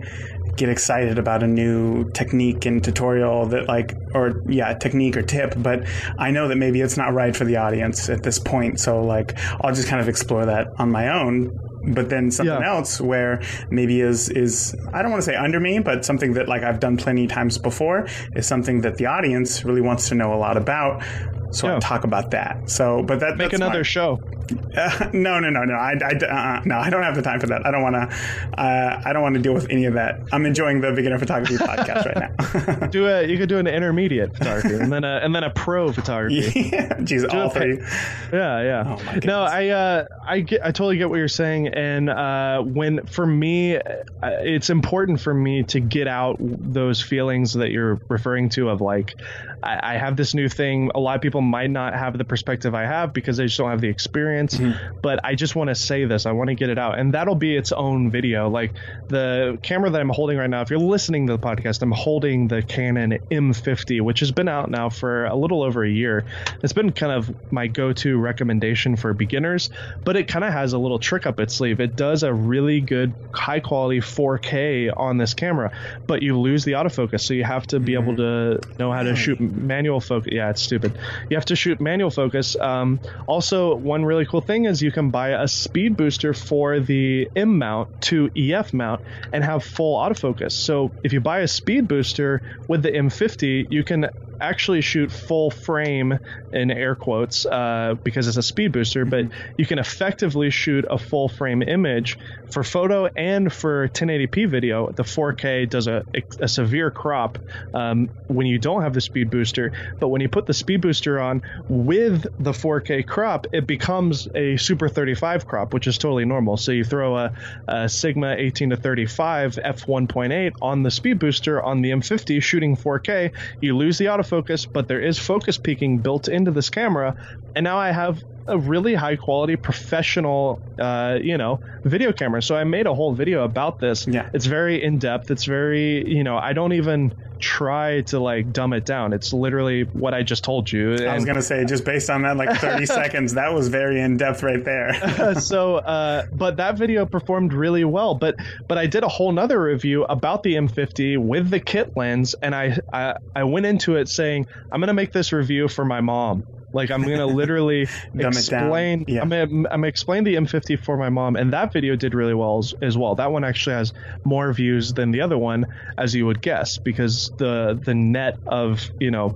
get excited about a new technique and tutorial that like or yeah, technique or tip, but I know that maybe it's not right for the audience at this point. So like I'll just kind of explore that on my own but then something Yeah. else where maybe is is I don't want to say under me, but something that like I've done plenty times before is something that the audience really wants to know a lot about. So Yeah. I talk about that. So, but that Make that's another smart. show. Uh, [laughs] no, no, no, no. I, I, uh, no, I don't have the time for that. I don't want to. Uh, I don't want to deal with any of that. I'm enjoying the beginner photography podcast right now. [laughs] Do a you could do an intermediate photography and then a and then a pro photography. [laughs] yeah, all three. Yeah, yeah. Oh, no. I uh, I get, I totally get what you're saying, and uh, when for me, uh, it's important for me to get out those feelings that you're referring to of like, I, I have this new thing. A lot of people might not have the perspective I have because they just don't have the experience. Mm-hmm. But I just want to say this. I want to get it out, and that'll be its own video. Like the camera that I'm holding right now. If you're listening to the podcast, I'm holding the Canon M50, which has been out now for a little over a year. It's been kind of my go-to recommendation for beginners, but it kind of has a little trick up its sleeve. It does a really good high quality 4K on this camera, but you lose the autofocus, so you have to be able to know how to shoot manual focus. Yeah, it's stupid. You have to shoot manual focus. Um, also, one really cool thing is you can buy a speed booster for the M mount to EF mount and have full autofocus. So if you buy a speed booster with the M50, you can actually shoot full frame in air quotes uh, because it's a speed booster, but you can effectively shoot a full frame image for photo and for 1080p video. The 4K does a, a severe crop um, when you don't have the speed booster, but when you put the speed booster on with the 4K crop, it becomes a Super 35 crop, which is totally normal. So you throw a, a Sigma 18 to 35 f1.8 on the speed booster on the M50 shooting 4K, you lose the autofocus, but there is focus peaking built into this camera, and now I have a really high quality professional uh, you know video camera. So i made a whole video about this. Yeah. it's very in depth it's very you know i don't even try to like dumb it down. It's literally what i just told you. I was gonna say just based on that, like [laughs] 30 seconds, that was very in depth right there. [laughs] so uh, but that video performed really well. But but i did a whole nother review about the m50 with the kit lens and i i, I went into it saying i'm gonna make this review for my mom like i'm gonna literally [laughs] Dumb it down. explain Yeah. i'm gonna i'm gonna explain the m50 for my mom and that video did really well as, as well that one actually has more views than the other one as you would guess because the the net of you know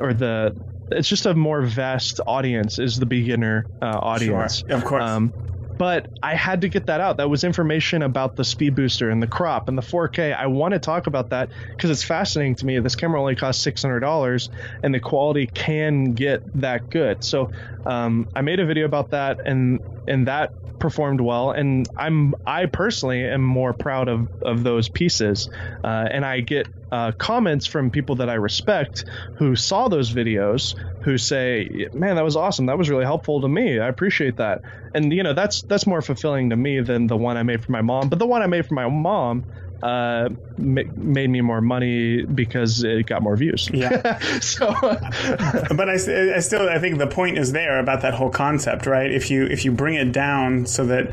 or the it's just a more vast audience is the beginner uh, audience Sure, of course. um, but I had to get that out. That was information about the speed booster and the crop and the 4K. I want to talk about that because it's fascinating to me. This camera only costs six hundred dollars, and the quality can get that good. So um, I made a video about that, and and that performed well. And i'm i personally am more proud of of those pieces. Uh, and i get uh, comments from people that i respect who saw those videos who say man that was awesome. That was really helpful to me. I appreciate that. And you know that's that's more fulfilling to me than the one i made for my mom. But the one i made for my mom uh, ma- made me more money because it got more views. Yeah. [laughs] so, [laughs] but I, I still I think the point is there about that whole concept, right? If you if you bring it down so that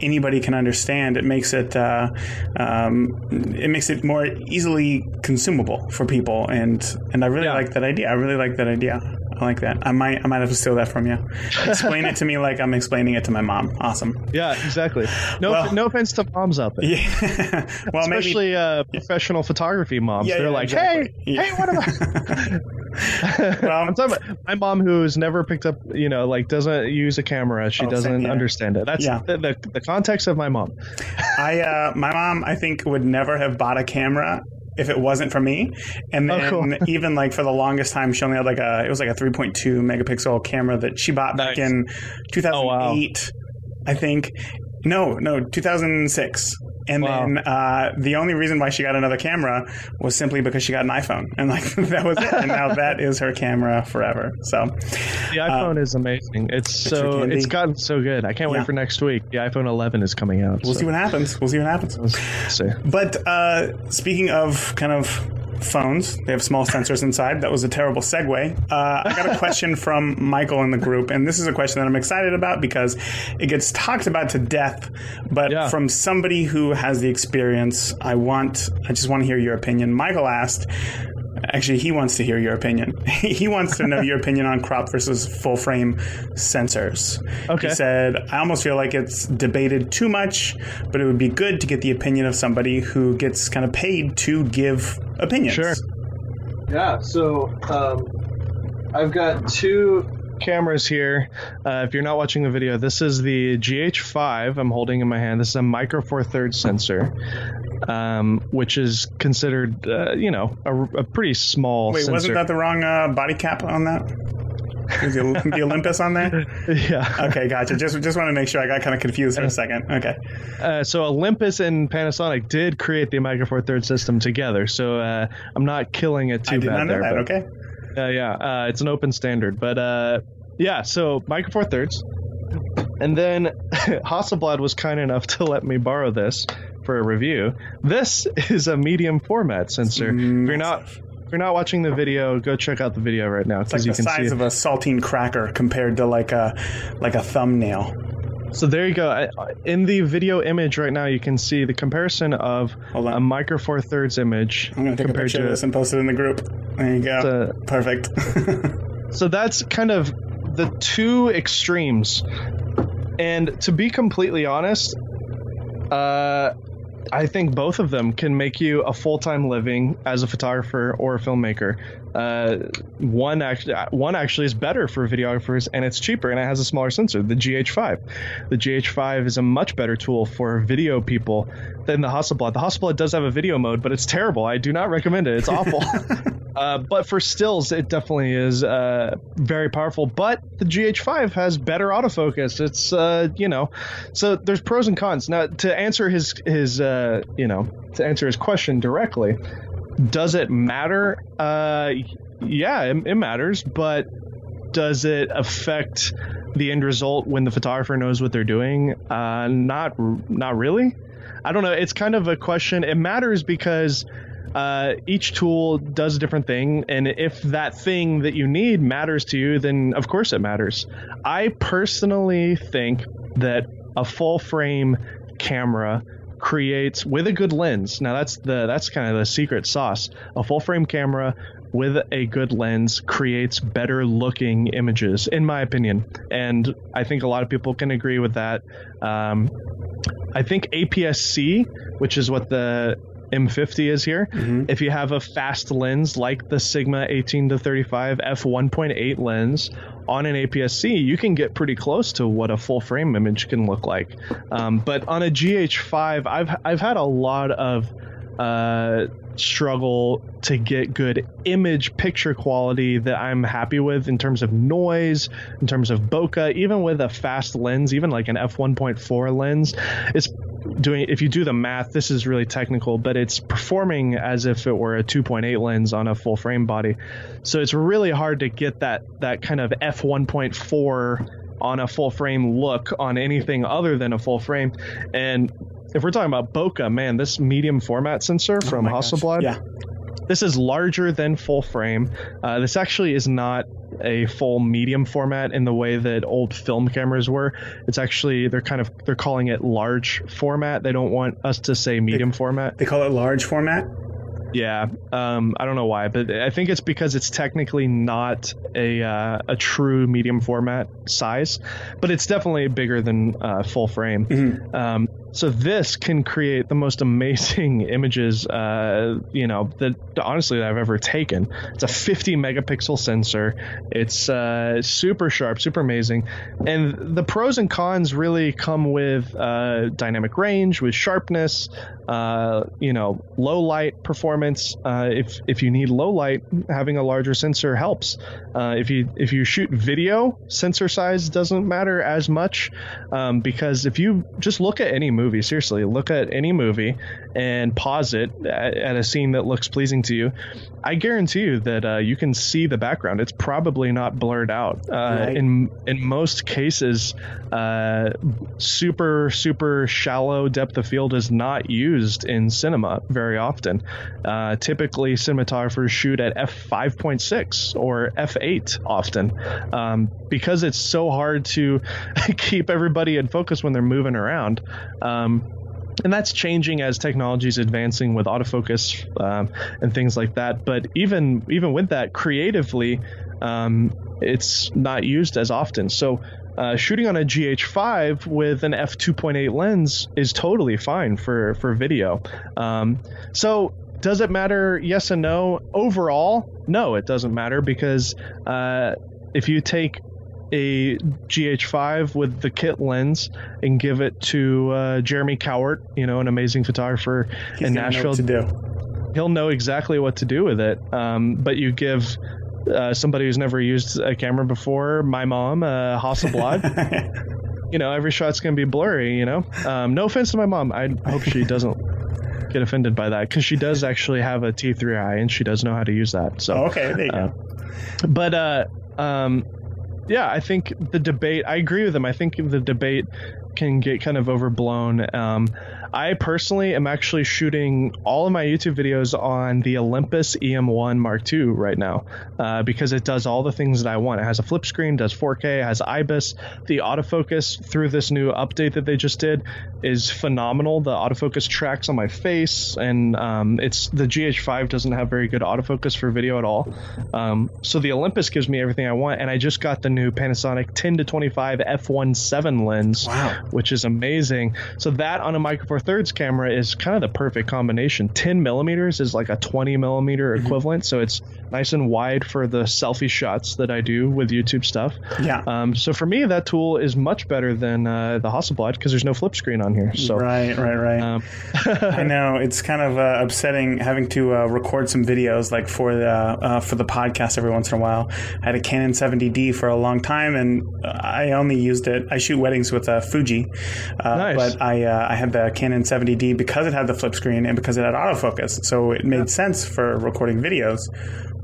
anybody can understand, it makes it uh, um, it makes it more easily consumable for people, and and I really Yeah. like that idea. I really like that idea. I like that. I might I might have to steal that from you. Explain it to me like I'm explaining it to my mom. Awesome. yeah, exactly. No, Well- no offense to moms out there. Yeah. [laughs] well, maybe especially uh, professional photography moms. Yeah, They're yeah, like, exactly. hey, Yeah. hey, what about? [laughs] [laughs] Well- I'm talking about my mom who's never picked up, you know, like doesn't use a camera. She Oh, doesn't understand it. That's Yeah. the, the the context of my mom. I uh, my mom I think would never have bought a camera if it wasn't for me. And Oh, then cool. [laughs] even like for the longest time, she only had like a it was like a 3.2 megapixel camera that she bought back in 2008, Oh, wow. I think. No, no, 2006. And Wow. then uh, the only reason why she got another camera was simply because she got an iPhone, and like [laughs] that was it. And now that is her camera forever. So The iPhone is amazing. It's so it's gotten so good. I can't Yeah. wait for next week. The iPhone 11 is coming out. we'll so see what happens. We'll see what happens. see. But uh, speaking of kind of phones, they have small sensors inside. That was a terrible segue. Uh, I got a question [laughs] from Michael in the group, and this is a question that I'm excited about because it gets talked about to death. But Yeah. from somebody who has the experience, I want, I just want to hear your opinion. Michael asked. Actually, he wants to hear your opinion. [laughs] he wants to know your opinion on crop versus full frame sensors. Okay. He said, I almost feel like it's debated too much, but it would be good to get the opinion of somebody who gets kind of paid to give opinions. Sure. Yeah, so um, I've got two. cameras here. Uh, if you're not watching the video, this is the GH5 I'm holding in my hand. This is a micro four thirds sensor, um, which is considered, uh, you know, a, a pretty small Wait, sensor. wasn't that the wrong uh, body cap on that? Is the, the Olympus on there? [laughs] yeah. Okay, gotcha. Just just want to make sure I got kind of confused for a second. Okay. Uh, so Olympus and Panasonic did create the micro four thirds system together. So uh, I'm not killing it too I did bad not know there. that. but- Okay. Uh, yeah, uh, it's an open standard, but uh, yeah. So micro four thirds, and then [laughs] Hasselblad was kind enough to let me borrow this for a review. This is a medium format sensor. If you're not if you're not watching the video, go check out the video right now It's like because you the can size see. of a saltine cracker compared to like a like a thumbnail. So there you go. I- In the video image right now, you can see the comparison of Hold on. a micro four thirds image I'm gonna take a compared picture to of this and post it in the group. There you go. Perfect. [laughs] So that's kind of the two extremes. And to be completely honest, uh, I think both of them can make you a full time living as a photographer or a filmmaker. Uh, one actually, one actually is better for videographers, and it's cheaper, and it has a smaller sensor. The GH5, the GH5 is a much better tool for video people than the Hasselblad. The Hasselblad does have a video mode, but it's terrible. I do not recommend it. It's awful. [laughs] Uh, but for stills, it definitely is uh, very powerful. But the GH5 has better autofocus. It's uh, you know, so there's pros and cons. Now, to answer his his uh, you know to answer his question directly, does it matter? Uh, yeah, it, it matters. But does it affect the end result when the photographer knows what they're doing? Uh, not not really. I don't know. It's kind of a question. It matters because uh, each tool does a different thing, and if that thing that you need matters to you, then of course it matters. I personally think that a full frame camera creates with a good lens. Now that's the that's kind of the secret sauce. A full frame camera with a good lens creates better looking images, in my opinion, and I think a lot of people can agree with that. Um, I think APS-C, which is what the M50 is here. Mm-hmm. If you have a fast lens like the Sigma 18 to 35 f1.8 lens on an APS-C, you can get pretty close to what a full frame image can look like. Um, but on a GH5, I've I've had a lot of uh, struggle to get good image picture quality that I'm happy with in terms of noise, in terms of bokeh, even with a fast lens, even like an f1.4 lens, it's doing if you do the math this is really technical but it's performing as if it were a 2.8 lens on a full frame body. So it's really hard to get that that kind of f1.4 on a full frame look on anything other than a full frame. And if we're talking about bokeh man this medium format sensor oh from oh hasselblad yeah this is larger than full frame. Uh, this actually is not a full medium format in the way that old film cameras were. It's actually they're kind of they're calling it large format. They don't want us to say medium they, format. They call it large format. Yeah, um, I don't know why, but I think it's because it's technically not a uh, a true medium format size, but it's definitely bigger than uh, full frame. Mm-hmm. Um, so this can create the most amazing [laughs] images, uh, you know, that honestly that I've ever taken. It's a 50 megapixel sensor. It's uh, super sharp, super amazing, and the pros and cons really come with uh, dynamic range, with sharpness, uh, you know, low light performance. Uh, if if you need low light, having a larger sensor helps. Uh, if you if you shoot video, sensor size doesn't matter as much um, because if you just look at any movie movie. Seriously, look at any movie and pause it at, at a scene that looks pleasing to you. I guarantee you that uh, you can see the background. It's probably not blurred out. Uh, right. In in most cases, uh, super super shallow depth of field is not used in cinema very often. Uh, typically, cinematographers shoot at f five point six or f eight often um, because it's so hard to [laughs] keep everybody in focus when they're moving around. Um, and that's changing as technology is advancing with autofocus um, and things like that. But even even with that, creatively, um, it's not used as often. So uh, shooting on a GH5 with an f2.8 lens is totally fine for for video. Um, so does it matter? Yes and no. Overall, no, it doesn't matter because uh, if you take a GH5 with the kit lens and give it to uh, Jeremy Cowart, you know, an amazing photographer He's in Nashville. to do. He'll know exactly what to do with it. Um, but you give uh, somebody who's never used a camera before, my mom, uh, Hasselblad. [laughs] you know, every shot's gonna be blurry. You know, um, no offense to my mom. I hope she doesn't get offended by that because she does actually have a T3i and she does know how to use that. So oh, okay, there you uh, go. But uh, um, yeah, I think the debate. I agree with him. I think the debate can get kind of overblown. Um, I personally am actually shooting all of my YouTube videos on the Olympus EM1 Mark II right now uh, because it does all the things that I want. It has a flip screen, does 4K, has IBIS. The autofocus through this new update that they just did is phenomenal. The autofocus tracks on my face, and um, it's the GH5 doesn't have very good autofocus for video at all. Um, so the Olympus gives me everything I want, and I just got the new Panasonic 10 to 25 f1.7 lens, wow. which is amazing. So that on a Micro Four Thirds camera is kind of the perfect combination. 10 millimeters is like a 20 millimeter mm-hmm. equivalent, so it's nice and wide for the selfie shots that I do with YouTube stuff. Yeah. Um, so for me, that tool is much better than uh, the Hasselblad because there's no flip screen on here. So right, right, right. Um, [laughs] I know it's kind of uh, upsetting having to uh, record some videos like for the uh, for the podcast every once in a while. I had a Canon 70D for a long time, and I only used it. I shoot weddings with a Fuji, uh, nice. but I uh, I had the Canon 70D because it had the flip screen and because it had autofocus, so it made yeah. sense for recording videos.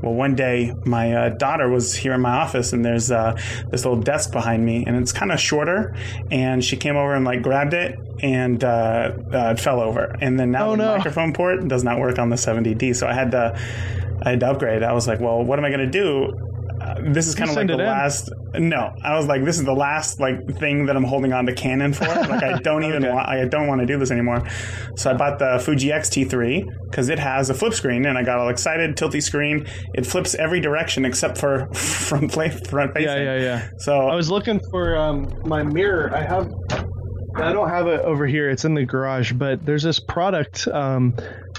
Well, one day my uh, daughter was here in my office, and there's uh, this little desk behind me, and it's kind of shorter. And she came over and like grabbed it, and uh, uh it fell over. And then now oh, the no. microphone port does not work on the 70D, so I had to I had to upgrade. I was like, well, what am I going to do? This is kind of like the last. No, I was like, this is the last like thing that I'm holding on to Canon for. Like, I [laughs] don't even okay. want. I don't want to do this anymore. So I bought the Fuji X-T3 because it has a flip screen, and I got all excited. Tilty screen. It flips every direction except for [laughs] front play, front facing. Yeah, yeah, yeah. So I was looking for um, my mirror. I have I don't have it over here. It's in the garage, but there's this product um,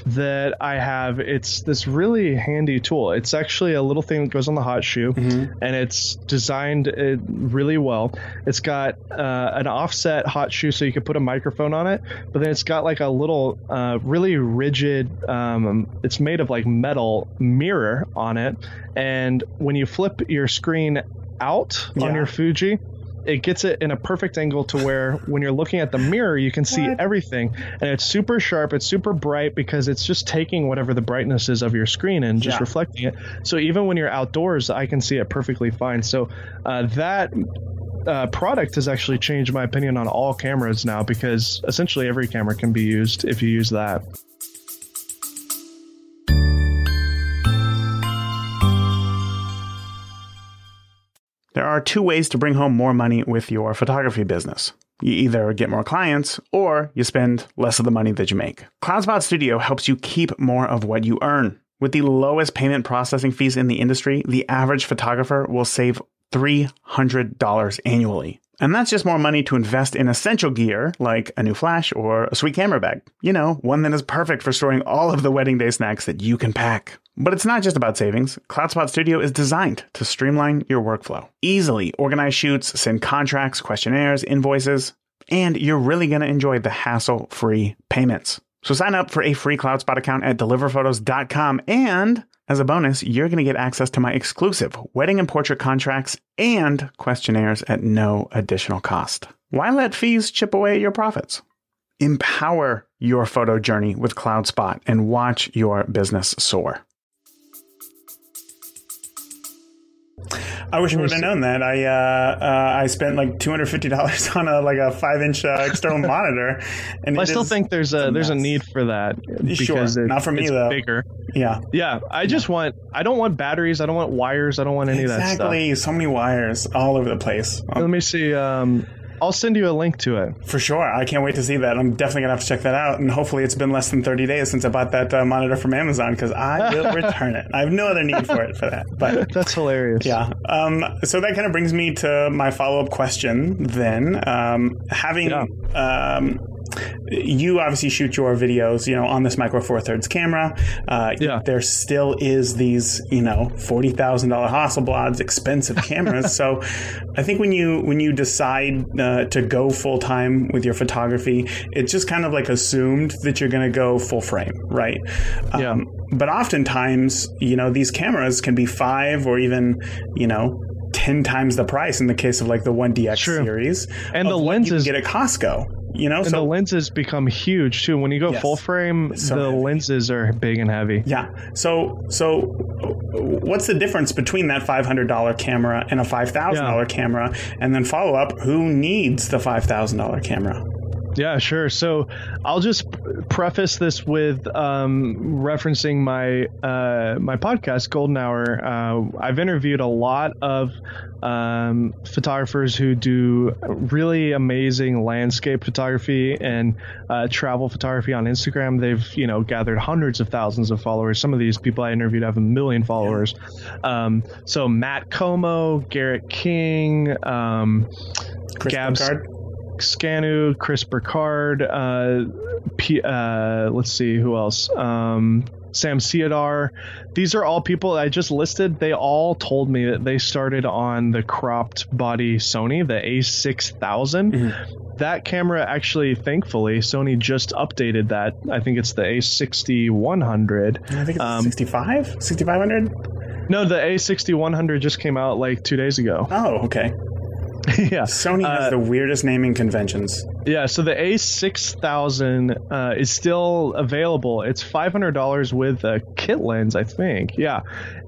that I have. It's this really handy tool. It's actually a little thing that goes on the hot shoe, Mm-hmm. and it's designed uh, really well. It's got uh, an offset hot shoe, so you can put a microphone on it, but then it's got like a little uh, really rigid. Um, it's made of like metal mirror on it, and when you flip your screen out Yeah. on your Fuji. It gets it in a perfect angle to where when you're looking at the mirror, you can see What? everything. And it's super sharp, it's super bright because it's just taking whatever the brightness is of your screen and just Yeah. reflecting it. So even when you're outdoors, I can see it perfectly fine. So uh, that uh, product has actually changed my opinion on all cameras now because essentially every camera can be used if you use that. There are two ways to bring home more money with your photography business. You either get more clients or you spend less of the money that you make. CloudSpot Studio helps you keep more of what you earn. With the lowest payment processing fees in the industry, the average photographer will save $300 annually. And that's just more money to invest in essential gear like a new flash or a sweet camera bag. You know, one that is perfect for storing all of the wedding day snacks that you can pack. But it's not just about savings. CloudSpot Studio is designed to streamline your workflow. Easily organize shoots, send contracts, questionnaires, invoices, and you're really going to enjoy the hassle free payments. So sign up for a free CloudSpot account at deliverphotos.com and as a bonus, you're going to get access to my exclusive wedding and portrait contracts and questionnaires at no additional cost. Why let fees chip away at your profits? Empower your photo journey with CloudSpot and watch your business soar. I wish I would have known that. I uh, uh, I spent like two hundred fifty dollars [laughs] on a like a five inch uh, external [laughs] monitor, and I still think there's a there's a need for that Sure. because it- Not for me, it's though. bigger. yeah, Yeah, I just want I don't want batteries, I don't want wires, I don't want any of that stuff. exactly. So many wires all over the place. Um, Let me see. Um, I'll send you a link to it. For sure. I can't wait to see that. I'm definitely going to have to check that out. And hopefully it's been less than 30 days since I bought that uh, monitor from Amazon because I will [laughs] return it. I have no other need for it for that. But [laughs] That's hilarious. yeah. Um, so that kind of brings me to my follow up question then. Um, having. Yeah. Um, you obviously shoot your videos, you know, on this Micro Four Thirds camera. Uh, Yeah. There still is these, you know, forty thousand dollar Hasselblads, expensive cameras. [laughs] so, I think when you when you decide uh, to go full time with your photography, it's just kind of like assumed that you're going to go full frame, right? Yeah. Um, but oftentimes, you know, these cameras can be five or even, you know. 10 times the price in the case of like the 1DX True. series. And the lenses- can get at Costco, you know? And so the lenses become huge too. When you go Yes. full frame, So the heavy. lenses are big and heavy. Yeah. So so what's the difference between that $500 camera and a $5,000 Yeah. camera? And then follow up, who needs the $5,000 camera? Yeah, sure. So I'll just preface this with um, referencing my uh, my podcast, Golden Hour. Uh, I've interviewed a lot of um, photographers who do really amazing landscape photography and uh, travel photography on Instagram. They've you know gathered hundreds of thousands of followers. Some of these people I interviewed have a million followers. Um, so Matt Como, Garrett King. Um, Chris Gabs- Burkard? Scanu, Chris Burkard, uh, P, uh, let's see who else. Um, Sam Ciadar. These are all people I just listed. They all told me that they started on the cropped body Sony, the A6000. Mm-hmm. That camera actually, thankfully, Sony just updated that. I think it's the A6100. I think it's Um, 65? 6500? No, the A6100 just came out like two days ago. Oh, okay. [laughs] yeah. Sony has Uh, the weirdest naming conventions. Yeah, so the A6000 uh, is still available. It's $500 with a kit lens, I think. Yeah.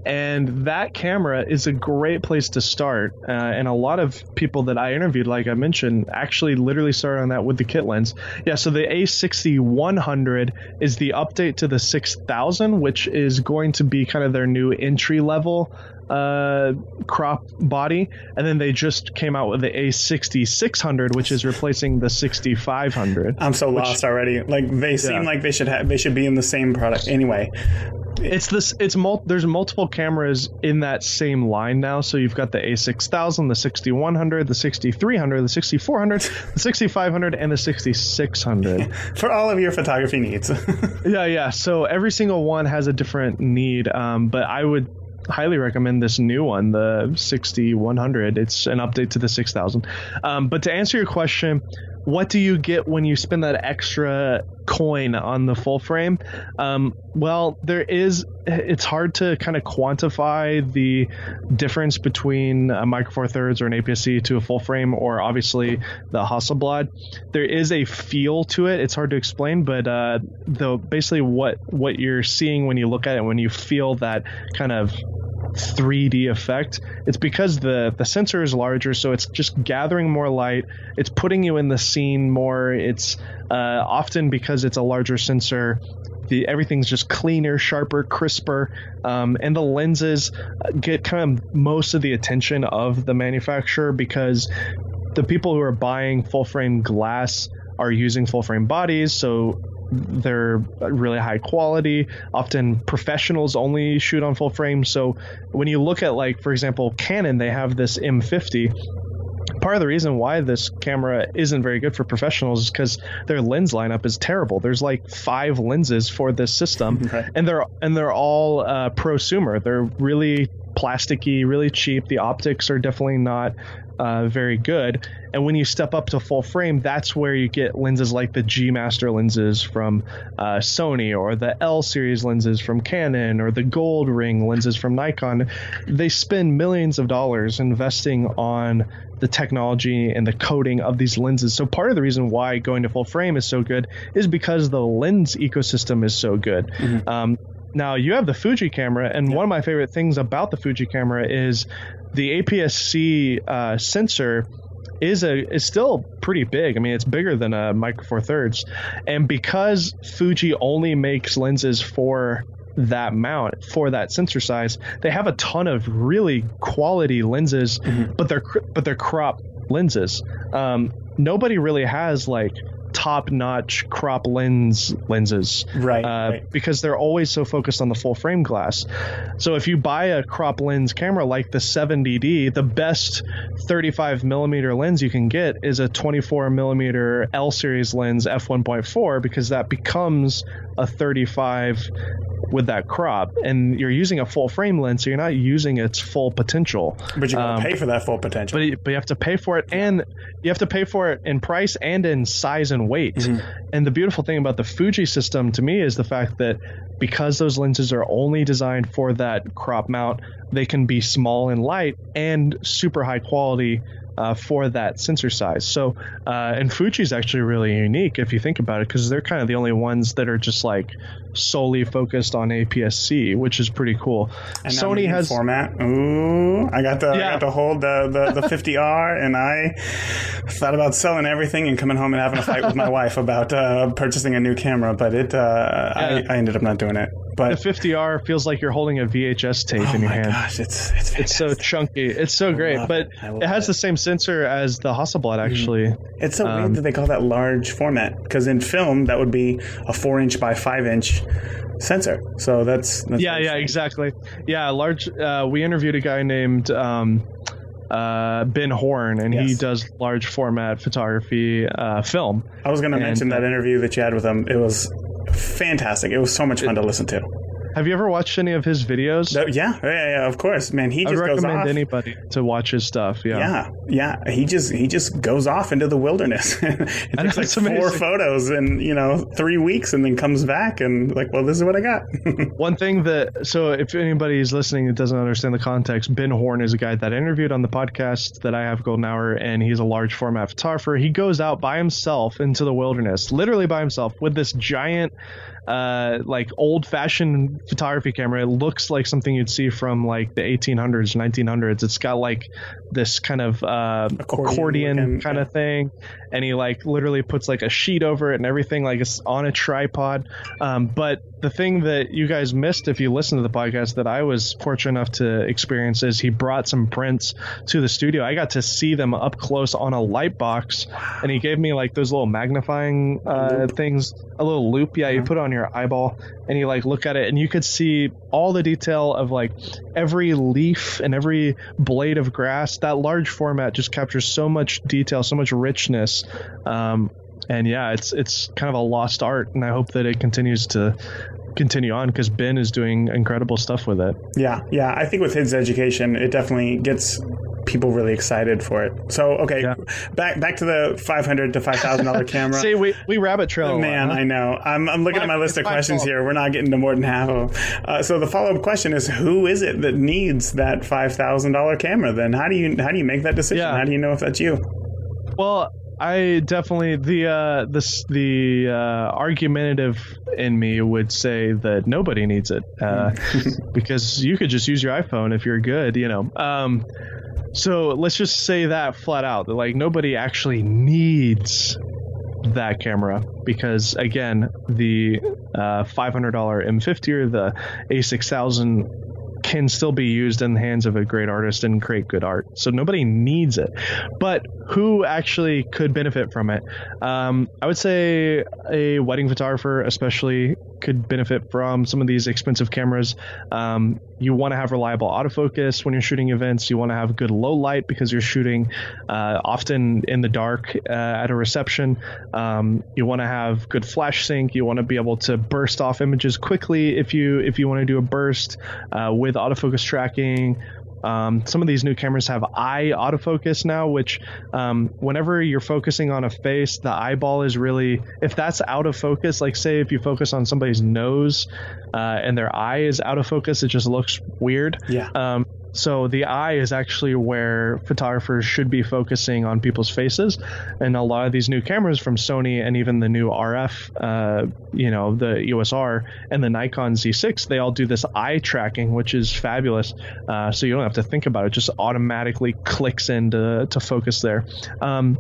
And that camera is a great place to start. Uh, and a lot of people that I interviewed, like I mentioned, actually literally started on that with the kit lens. Yeah, so the A6100 is the update to the 6000, which is going to be kind of their new entry level uh, crop body, and then they just came out with the A6600, which is replacing the 6500. I'm so lost already. Like they seem Yeah. like they should have they should be in the same product anyway. it's this. It's mul- There's multiple cameras in that same line now. So you've got the A6000, the 6100, the 6300, the 6400, the 6500, and the 6600. [laughs] for all of your photography needs. [laughs] yeah, yeah. So every single one has a different need. Um, but I would highly recommend this new one, the 6100. It's an update to the 6000. Um, but to answer your question, what do you get when you spend that extra coin on the full frame? Um, well, there is. It's hard to kind of quantify the difference between a Micro Four Thirds or an APS-C to a full frame, or obviously the Hasselblad. There is a feel to it. It's hard to explain, but uh, the basically what what you're seeing when you look at it, when you feel that kind of 3D effect. It's because the the sensor is larger, so it's just gathering more light. It's putting you in the scene more. It's uh, often because it's a larger sensor. The, everything's just cleaner, sharper, crisper, um, and the lenses get kind of most of the attention of the manufacturer because the people who are buying full frame glass are using full frame bodies, so they're really high quality. Often professionals only shoot on full frame. So when you look at like for example Canon, they have this M50 part of the reason why this camera isn't very good for professionals is because their lens lineup is terrible. There's like five lenses for this system, Right. and they're and they're all uh, prosumer. They're really plasticky, really cheap. The optics are definitely not uh, very good. And when you step up to full frame, that's where you get lenses like the G Master lenses from uh, Sony, or the L series lenses from Canon, or the Gold Ring lenses from Nikon. They spend millions of dollars investing on the technology and the coating of these lenses. So part of the reason why going to full frame is so good is because the lens ecosystem is so good. Um, now you have the Fuji camera, and one of my favorite things about the Fuji camera is the APS-C uh, sensor is a is still pretty big. I mean, it's bigger than a Micro Four Thirds, and because Fuji only makes lenses for that mount for that sensor size, they have a ton of really quality lenses, but they're but they're crop lenses. Um, nobody really has like top-notch crop lens lenses Right, uh, right. because they're always so focused on the full frame glass. So if you buy a crop lens camera like the 70D, the best 35 millimeter lens you can get is a 24 millimeter L series lens f1.4 because that becomes a 35 with that crop, and you're using a full frame lens, so you're not using its full potential. But you gotta Um, pay for that full potential. But, you- but you have to pay for it, and you have to pay for it in price and in size and weight. Mm-hmm. And the beautiful thing about the Fuji system to me is the fact that because those lenses are only designed for that crop mount, they can be small and light and super high quality uh, for that sensor size. So, uh, and Fuji's actually really unique if you think about it, because they're kind of the only ones that are just like solely focused on APS-C, which is pretty cool. And Sony has format. Ooh, I got the I got to hold the, the, the 50R, and I thought about selling everything and coming home and having a fight with my [laughs] wife about uh, purchasing a new camera. But it, uh, Yeah. I, I ended up not doing it. But the 50R feels like you're holding a VHS tape oh in your my hand. gosh, it's it's It's so chunky. It's so great, but it. It has it. the same sensor as the Hasselblad. Actually, It's so Um, weird that they call that large format because in film that would be a four inch by five inch sensor. So that's, that's yeah, yeah, exactly. Yeah, large. Uh, we interviewed a guy named um, uh, Ben Horne, and he does large format photography uh, film. I was going to mention that uh, interview that you had with him. It was fantastic. It was so much fun to listen to. Have you ever watched any of his videos? That- yeah, yeah, yeah, of course, man. He I just goes recommend off. anybody to watch his stuff. Yeah. Yeah, yeah. He just he just goes off into the wilderness. [laughs] he I takes like four amazing. photos in you know three weeks, and then comes back and like, well, this is what I got. [laughs] One thing that so if anybody is listening that doesn't understand the context, Ben Horne is a guy that I interviewed on the podcast that I have Golden Hour, and he's a large format photographer. He goes out by himself into the wilderness, literally by himself, with this giant, uh, like old fashioned photography camera. It looks like something you'd see from like the 1800s, 1900s. It's got like this kind of uh, Accordion accordion, kind of thing, and he like literally puts like a sheet over it and everything, like it's on a tripod. Um, but the thing that you guys missed if you listen to the podcast that I was fortunate enough to experience is he brought some prints to the studio. I got to see them up close on a light box, and he gave me like those little magnifying uh, things, a little loop. Yeah, you put on your eyeball and you like look at it and you could see all the detail of like every leaf and every blade of grass. That large format just captures so much detail, so much richness. Um, and yeah, it's it's kind of a lost art, and I hope that it continues to continue on because Ben is doing incredible stuff with it. Yeah, yeah. I think with his education, it definitely gets people really excited for it. So okay, Yeah. back back to the five hundred to five thousand dollar [laughs] camera. See, we, we rabbit trail. lot, Man, huh? I know. I'm, I'm looking My- at my list of questions fault. here. We're not getting to more than half of them. Uh, so the follow up question is: Who is it that needs that five thousand dollar camera? Then how do you how do you make that decision? Yeah. How do you know if that's you? Well, I definitely the uh, this the uh, argumentative in me would say that nobody needs it uh, [laughs] because you could just use your iPhone if you're good, you know. Um, so let's just say that flat out that like nobody actually needs that camera because again the uh, $500 M50 or the A6000 can still be used in the hands of a great artist and create good art. So nobody needs it. But who actually could benefit from it? Um, I would say a wedding photographer, especially, could benefit from some of these expensive cameras. Um, you want to have reliable autofocus when you're shooting events. You want to have good low light because you're shooting uh, often in the dark uh, at a reception. Um, you want to have good flash sync. You want to be able to burst off images quickly if you if you want to do a burst uh, with autofocus tracking. Um, some of these new cameras have eye autofocus now, which um, whenever you're focusing on a face, the eyeball is really, if that's out of focus, like say if you focus on somebody's nose uh, and their eye is out of focus, it just looks weird. Yeah. Um, so the eye is actually where photographers should be focusing on people's faces, and a lot of these new cameras from Sony and even the new RF, uh, you know, the EOS R and the Nikon Z6, they all do this eye tracking, which is fabulous. Uh, so you don't have to think about it; just automatically clicks into to focus there. Um,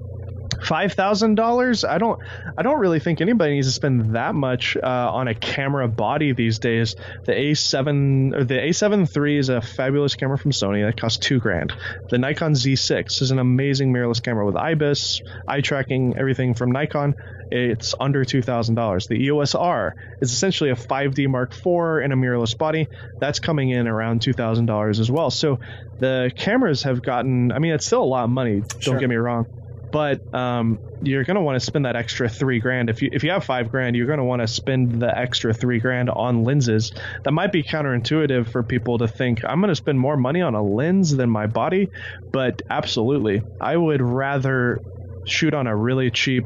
Five thousand dollars? I don't. I don't really think anybody needs to spend that much uh, on a camera body these days. The A7 or the A7 III is a fabulous camera from Sony that costs two grand. The Nikon Z6 is an amazing mirrorless camera with IBIS, eye tracking, everything from Nikon. It's under two thousand dollars. The EOS R is essentially a 5D Mark IV in a mirrorless body. That's coming in around two thousand dollars as well. So the cameras have gotten. I mean, it's still a lot of money. Don't Sure. get me wrong but um, you're going to want to spend that extra three grand. If you if you have five grand, you're going to want to spend the extra three grand on lenses. That might be counterintuitive for people to think I'm going to spend more money on a lens than my body, but absolutely, I would rather shoot on a really cheap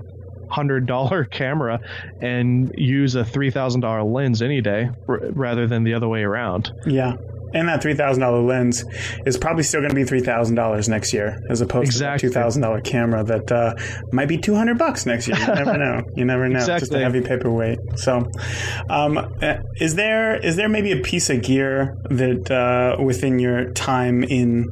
hundred dollar [laughs] camera and use a three thousand dollar lens any day r- rather than the other way around. Yeah. And that three thousand dollar lens is probably still going to be three thousand dollars next year, as opposed Exactly. to a two thousand dollar camera that uh, might be two hundred bucks next year. You never know. You never know. Just a Exactly. heavy paperweight. So, um, uh, is there is there maybe a piece of gear that uh, within your time in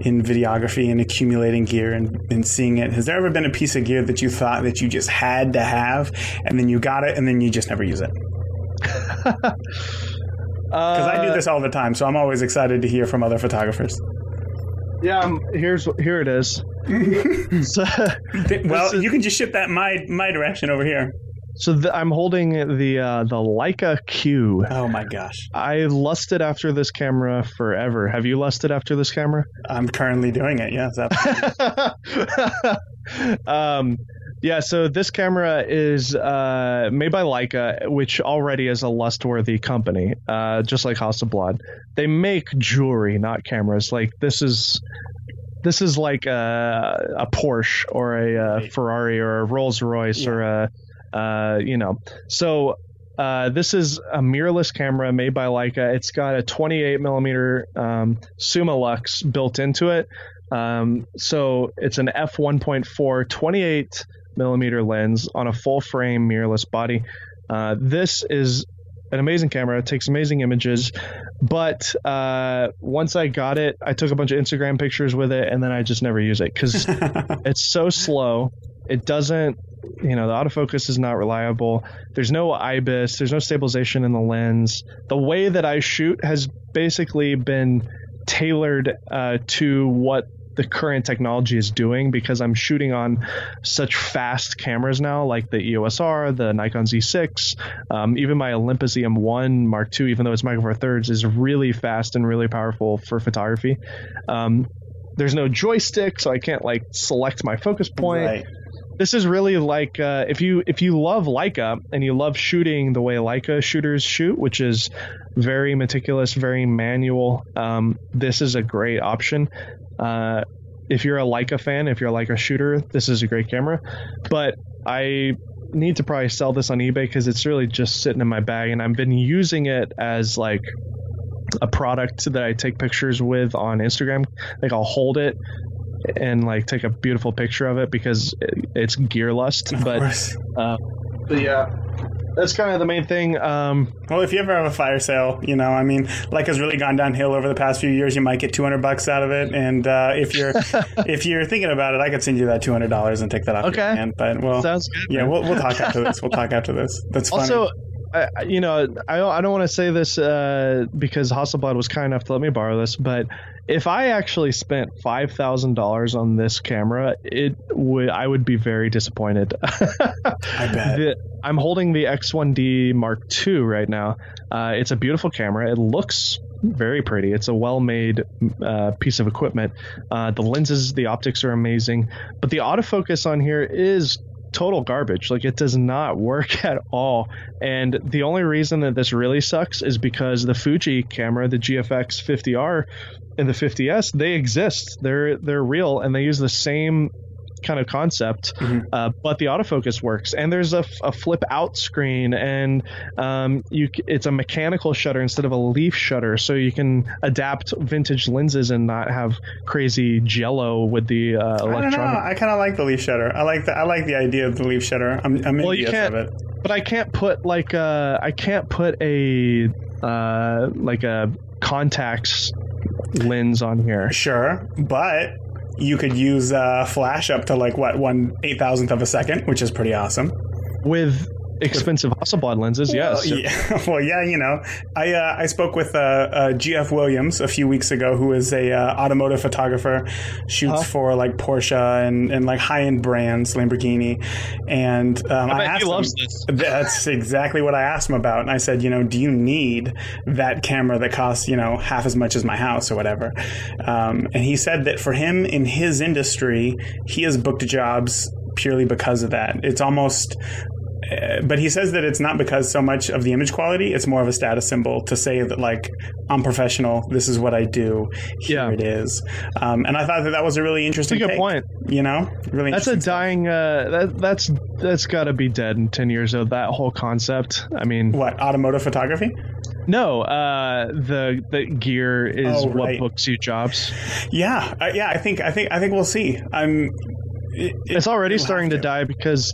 in videography and accumulating gear and, and seeing it, has there ever been a piece of gear that you thought that you just had to have, and then you got it, and then you just never use it? [laughs] Because I do this all the time, so I'm always excited to hear from other photographers. Yeah, Um, here's here it is. [laughs] so, Well, is- you can just ship that my my direction over here. so th- I'm holding the uh, the Leica Q. Oh my gosh, I lusted after this camera forever. Have you lusted after this camera? I'm currently doing it. Yes, [laughs] absolutely. um, yeah, so this camera is uh, made by Leica, which already is a lust-worthy company, uh, just like Hasselblad. They make jewelry, not cameras. Like this is this is like a, a Porsche or a, Right. Ferrari or a Rolls Royce or a uh, you know. So uh, this is a mirrorless camera made by Leica. It's got a 28 millimeter um, built into it. Um, so it's an f 1.4 28 millimeter lens on a full frame mirrorless body. Uh, this is an amazing camera. It takes amazing images. But uh, once I got it, I took a bunch of Instagram pictures with it, and then I just never use it because [laughs] it's so slow. It doesn't, you know, the autofocus is not reliable. There's no IBIS. There's no stabilization in the lens. The way that I shoot has basically been tailored uh, to what the current technology is doing because I'm shooting on such fast cameras now, like the EOS R, the Nikon Z6, um, even my Olympus EM1 Mark II, even though it's Micro Four Thirds, is really fast and really powerful for photography. Um, there's no joystick, so I can't like select my focus point. Right. This is really like uh, if you if you love Leica and you love shooting the way Leica shooters shoot, which is very meticulous, very manual. Um, this is a great option. Uh, if you're a Leica fan, if you're a Leica shooter, this is a great camera. But I need to probably sell this on eBay because it's really just sitting in my bag, and I've been using it as like a product that I take pictures with on Instagram. Like I'll hold it and like take a beautiful picture of it because it's gear lust. Of But uh, but yeah, that's kind of the main thing. Um, Well, if you ever have a fire sale, you know, I mean, like has really gone downhill over the past few years. You might get two hundred bucks out of it, and uh, if you're [laughs] if you're thinking about it, I could send you that two hundred dollars and take that off your Okay. hand. But well, sounds good. yeah, we'll, we'll talk after this. We'll talk after this. That's funny. Also, I, you know, I don't, I don't want to say this uh, because Hasselblad was kind enough to let me borrow this, but if I actually spent five thousand dollars on this camera, it would I would be very disappointed. [laughs] I bet. The- I'm holding the X1D Mark II right now. Uh, it's a beautiful camera. It looks very pretty. It's a well-made uh, piece of equipment. Uh, the lenses, the optics are amazing, but the autofocus on here is total garbage. Like it does not work [laughs] at all. And the only reason that this really sucks is because the Fuji camera, the GFX 50R and the 50S, they exist. They're they're real and they use the same kind of concept, Mhm. uh, but the autofocus works. And there's a, a flip out screen, and um, you it's a mechanical shutter instead of a leaf shutter, so you can adapt vintage lenses and not have crazy jello with the uh, I don't know. electronic. I kind of like the leaf shutter. I like the I like the idea of the leaf shutter. I'm, I'm Well, you can't- of it. but I can't put like uh I can't put a uh like a Contax lens on here. Sure, but you could use uh, flash up to like what one eight thousandth of a second, which is pretty awesome. With expensive Hasselblad lenses, yes. Well, yeah, [laughs] well, yeah, you know, I uh, I spoke with uh, uh, GF Williams a few weeks ago, who is a uh, automotive photographer, shoots Huh? for like Porsche and, and like high end brands, Lamborghini, and um, I, I asked him. [laughs] That's exactly what I asked him about, and I said, you know, do you need that camera that costs you know half as much as my house or whatever? Um, and he said that for him in his industry, he has booked jobs purely because of that. It's almost but he says that it's not because so much of the image quality it's more of a status symbol to say that like i'm professional this is what i do here Yeah. it is um, and i thought that that was a really That's a interesting good take, point. you know really That's a dying uh that that's that's got to be dead in 10 years of that whole concept. I mean, what automotive photography no, uh the the gear is Oh, what books you jobs. yeah uh, yeah i think i think i think we'll see i'm it, it- it's already starting have to die because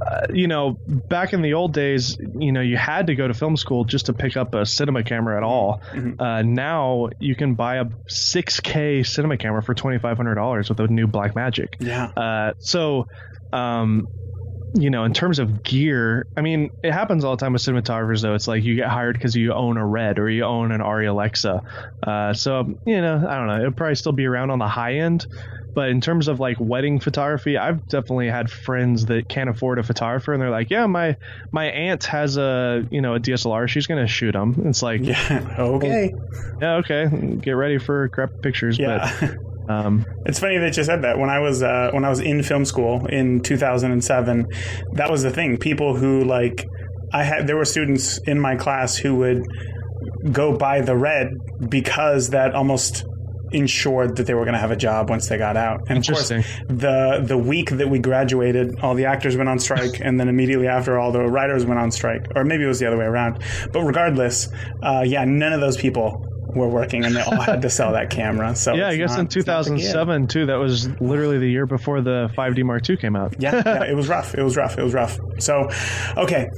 uh, you know back in the old days you know you had to go to film school just to pick up a cinema camera at all. Mhm. uh, now you can buy a 6k cinema camera for $2500 with a new Blackmagic. Yeah. Uh, so um, you know in terms of gear i mean it happens all the time with cinematographers though. It's like you get hired because you own a red or you own an Arri alexa. Uh, so you know i don't know. It'll probably still be around on the high end. But in terms of like wedding photography i've definitely had friends that can't afford a photographer and they're like yeah my my aunt has a you know a dslr she's gonna shoot them it's like yeah, [laughs] okay, yeah okay. Okay get ready for crap pictures yeah. but [laughs] um, It's funny that you said that. When I was uh, when I was in film school in 2007, that was the thing. People who like I had there were students in my class who would go buy the red because that almost ensured that they were going to have a job once they got out. And of course, Interesting. the the week that we graduated, all the actors went on strike, and then immediately after, all the writers went on strike, or maybe it was the other way around. But regardless, uh, yeah, none of those people were working, and they all had to sell that camera. So Yeah, I guess not- in it's not the gig. 2007 too. That was literally the year before the 5D Mark II came out. yeah, yeah, [laughs] it was rough. It was rough. It was rough. So, okay.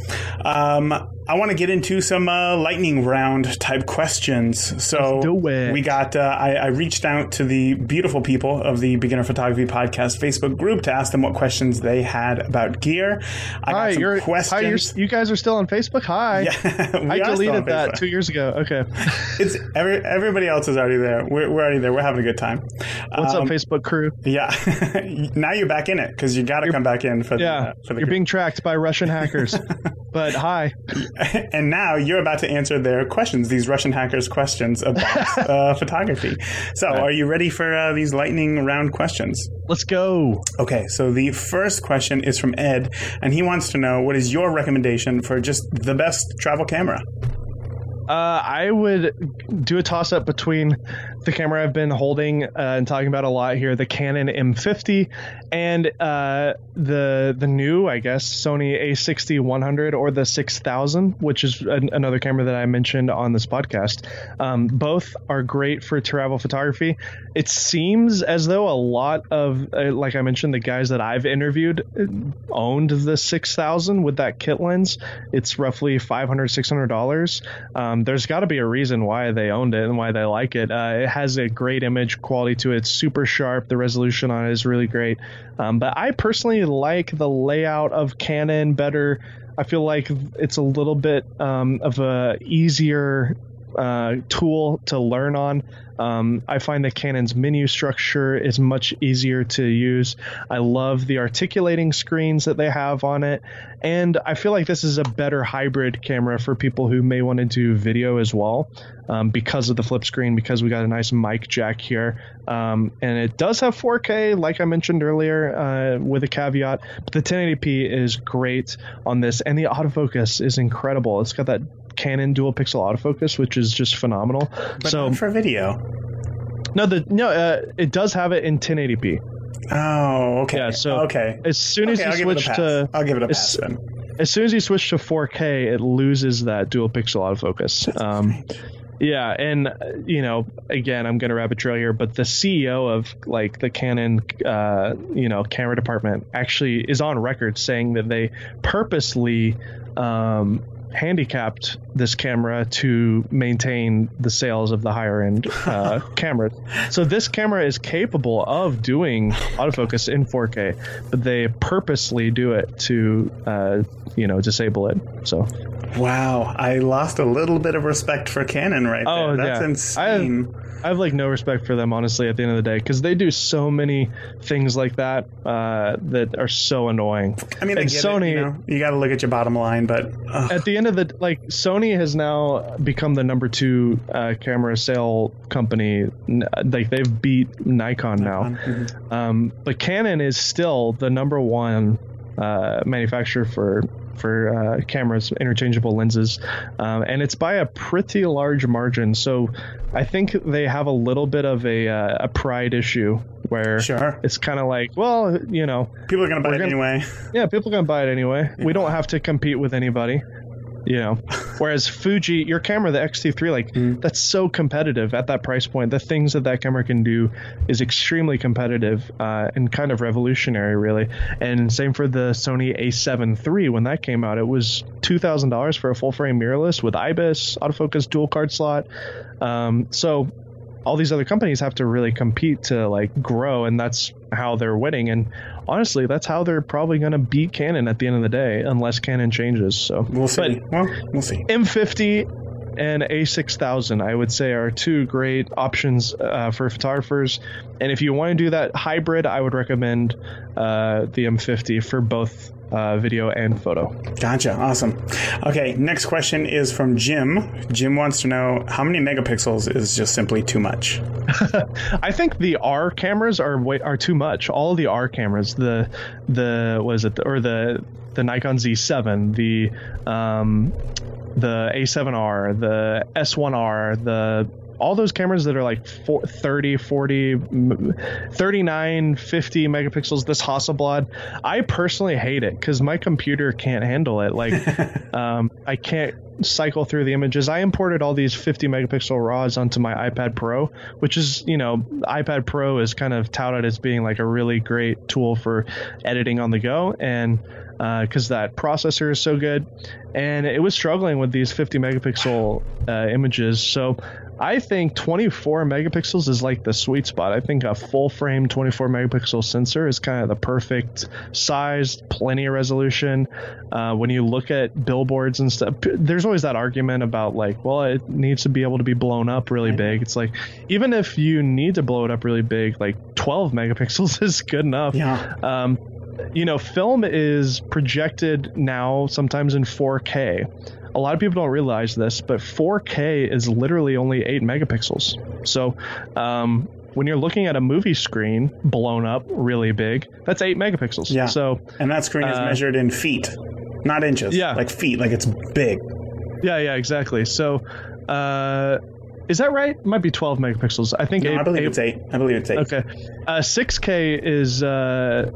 Um, I want to get into some uh, lightning round type questions. So we got. Uh, I, I reached out to the beautiful people of the Beginner Photography Podcast Facebook group to ask them what questions they had about gear. I Hi, got some you're, questions. hi, you're, you guys are still on Facebook. Hi. Yeah, [laughs] I are still on deleted that two years ago. Okay. [laughs] It's every, everybody else is already there. We're, we're already there. We're having a good time. What's Um, up, Facebook crew? Yeah. [laughs] now you're back in it because you got to come back in for the, Yeah, uh, for the you're being tracked by Russian hackers. but hi. [laughs] and now you're about to answer their questions, these Russian hackers' questions about [laughs] uh, photography. So, are you ready for uh, these lightning round questions? Let's go. Okay, so the first question is from Ed, and he wants to know what is your recommendation for just the best travel camera? Uh, I would do a toss up between the camera I've been holding uh, and talking about a lot here, the Canon M50, and uh, the the new, I guess, Sony A6100 or the 6000, which is an, another camera that I mentioned on this podcast. Um, both are great for travel photography. It seems as though a lot of, uh, like I mentioned, the guys that I've interviewed uh, owned the 6000 with that kit lens. It's roughly 500 600 dollars. Um, there's got to be a reason why they owned it and why they like it. Uh, it has a great image quality to it. It's super sharp. The resolution on it is really great. Um, but I personally like the layout of Canon better. I feel like it's a little bit um, of a easier uh, tool to learn on. Um, I find that Canon's menu structure is much easier to use. I love the articulating screens that they have on it. And I feel like this is a better hybrid camera for people who may want to do video as well um, because of the flip screen, because we got a nice mic jack here. Um, and it does have 4K, like I mentioned earlier, uh, with a caveat. But the 1080p is great on this, and the autofocus is incredible. It's got that Canon dual pixel autofocus, which is just phenomenal. But so for video. no, the no, uh, it does have it in 1080p. Oh, okay. Yeah, so okay. As soon Okay, as I'll you give it a switch to I'll give it a as- pass then. as soon as you switch to 4K, it loses that dual pixel autofocus. Um, yeah, and uh, you know, again, I'm gonna rabbit trail here, but the CEO of like the Canon, uh, you know, camera department actually is on record saying that they purposely um, handicapped this camera to maintain the sales of the higher end uh, [laughs] cameras. So this camera is capable of doing autofocus in 4K, but they purposely do it to, uh, you know, disable it. So Wow, I lost a little bit of respect for Canon right Oh, there. That's yeah. insane. I have like no respect for them, honestly, at the end of the day, because they do so many things like that uh, that are so annoying. I, mean, I and Sony- it, you, know, you got to look at your bottom line, but ugh, at the end of the like sony has now become the number two uh, camera sale company like they've beat nikon now Mhm. um, but canon is still the number one uh, manufacturer for for uh, cameras interchangeable lenses um, and it's by a pretty large margin so i think they have a little bit of a, uh, a pride issue where sure. it's kind of like well you know People are going to buy it gonna- anyway. yeah, people are gonna buy it anyway. [laughs] We don't have to compete with anybody, you know. Whereas Fuji, your camera, the X-T3, like Mm. that's so competitive at that price point. The things that that camera can do is extremely competitive uh, and kind of revolutionary, really. And same for the Sony A7 III. When that came out, it was two thousand dollars for a full frame mirrorless with IBIS, autofocus, dual card slot. Um, so all these other companies have to really compete to like grow and that's how they're winning and honestly that's how they're probably going to beat canon at the end of the day unless canon changes so We'll see. But well, we'll see. m50 and a6000 i would say are two great options uh, for photographers and if you want to do that hybrid i would recommend uh, the m50 for both uh, video and photo Gotcha. Awesome. Okay, next question is from Jim. Jim wants to know how many megapixels is just simply too much. [laughs] I think the R cameras are way, are too much. All the R cameras, the the was it or the the Nikon Z7, the um, the A7R, the S1R, the all those cameras that are like four, 30, 40, 39, 50 megapixels, this Hasselblad, I personally hate it because my computer can't handle it. Like, [laughs] um, I can't cycle through the images. I imported all these 50 megapixel RAWs onto my iPad Pro, which is, you know, iPad Pro is kind of touted as being like a really great tool for editing on the go. And because uh, that processor is so good, and it was struggling with these 50 megapixel uh, images. So I think 24 megapixels is like the sweet spot. I think a full frame 24 megapixel sensor is kind of the perfect size, plenty of resolution. Uh, when you look at billboards and stuff, there's always that argument about like, well, it needs to be able to be blown up really big. It's like, even if you need to blow it up really big, like 12 [laughs] megapixels is good enough. Yeah. Um, you know, film is projected now sometimes in 4K. A lot of people don't realize this, but 4K is literally only 8 megapixels. So, um, when you're looking at a movie screen blown up really big, that's 8 megapixels. Yeah. So, and that screen is uh, measured in feet, not inches. Yeah. Like feet, like it's big. yeah, yeah, exactly. So, uh, is that right? It might be 12 megapixels. I think No, eight, I believe eight- it's eight. I believe it's eight. Okay. Uh, 6K is uh,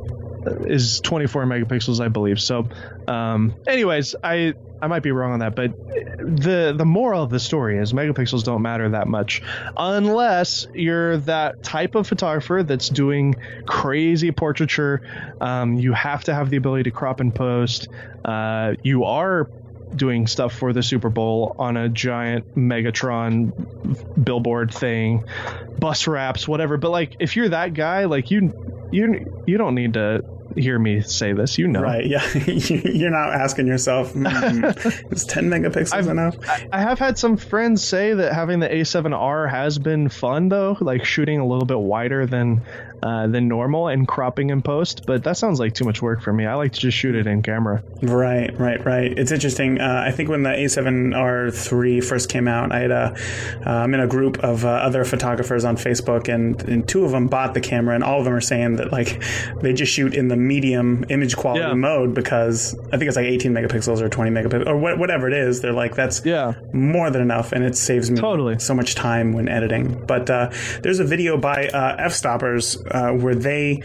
is 24 megapixels, I believe. So, um, anyways, I I might be wrong on that, but the the moral of the story is megapixels don't matter that much unless you're that type of photographer that's doing crazy portraiture. Um, you have to have the ability to crop and post. Uh, you are doing stuff for the Super Bowl on a giant Megatron billboard thing, bus wraps, whatever. But like, if you're that guy, like you, you, you don't need to hear me say this. You know, Right. Yeah. [laughs] You're not asking yourself, hmm, [laughs] is 10 megapixels I've- enough? I have had some friends say that having the A7R has been fun though, like shooting a little bit wider than uh, than normal and cropping in post. But that sounds like too much work for me. I like to just shoot it in camera. Right, right, right. It's interesting. Uh, I think when the A7R3 first came out, I had a, uh, I'm in a group of uh, other photographers on Facebook, and, and two of them bought the camera, and all of them are saying that like they just shoot in the medium image quality Yeah. mode because I think it's like 18 megapixels or 20 megapixels or wha- whatever it is. They're like that's Yeah. more than enough, and it saves me Totally. so much time when editing. But uh, there's a video by uh, Fstoppers uh, where they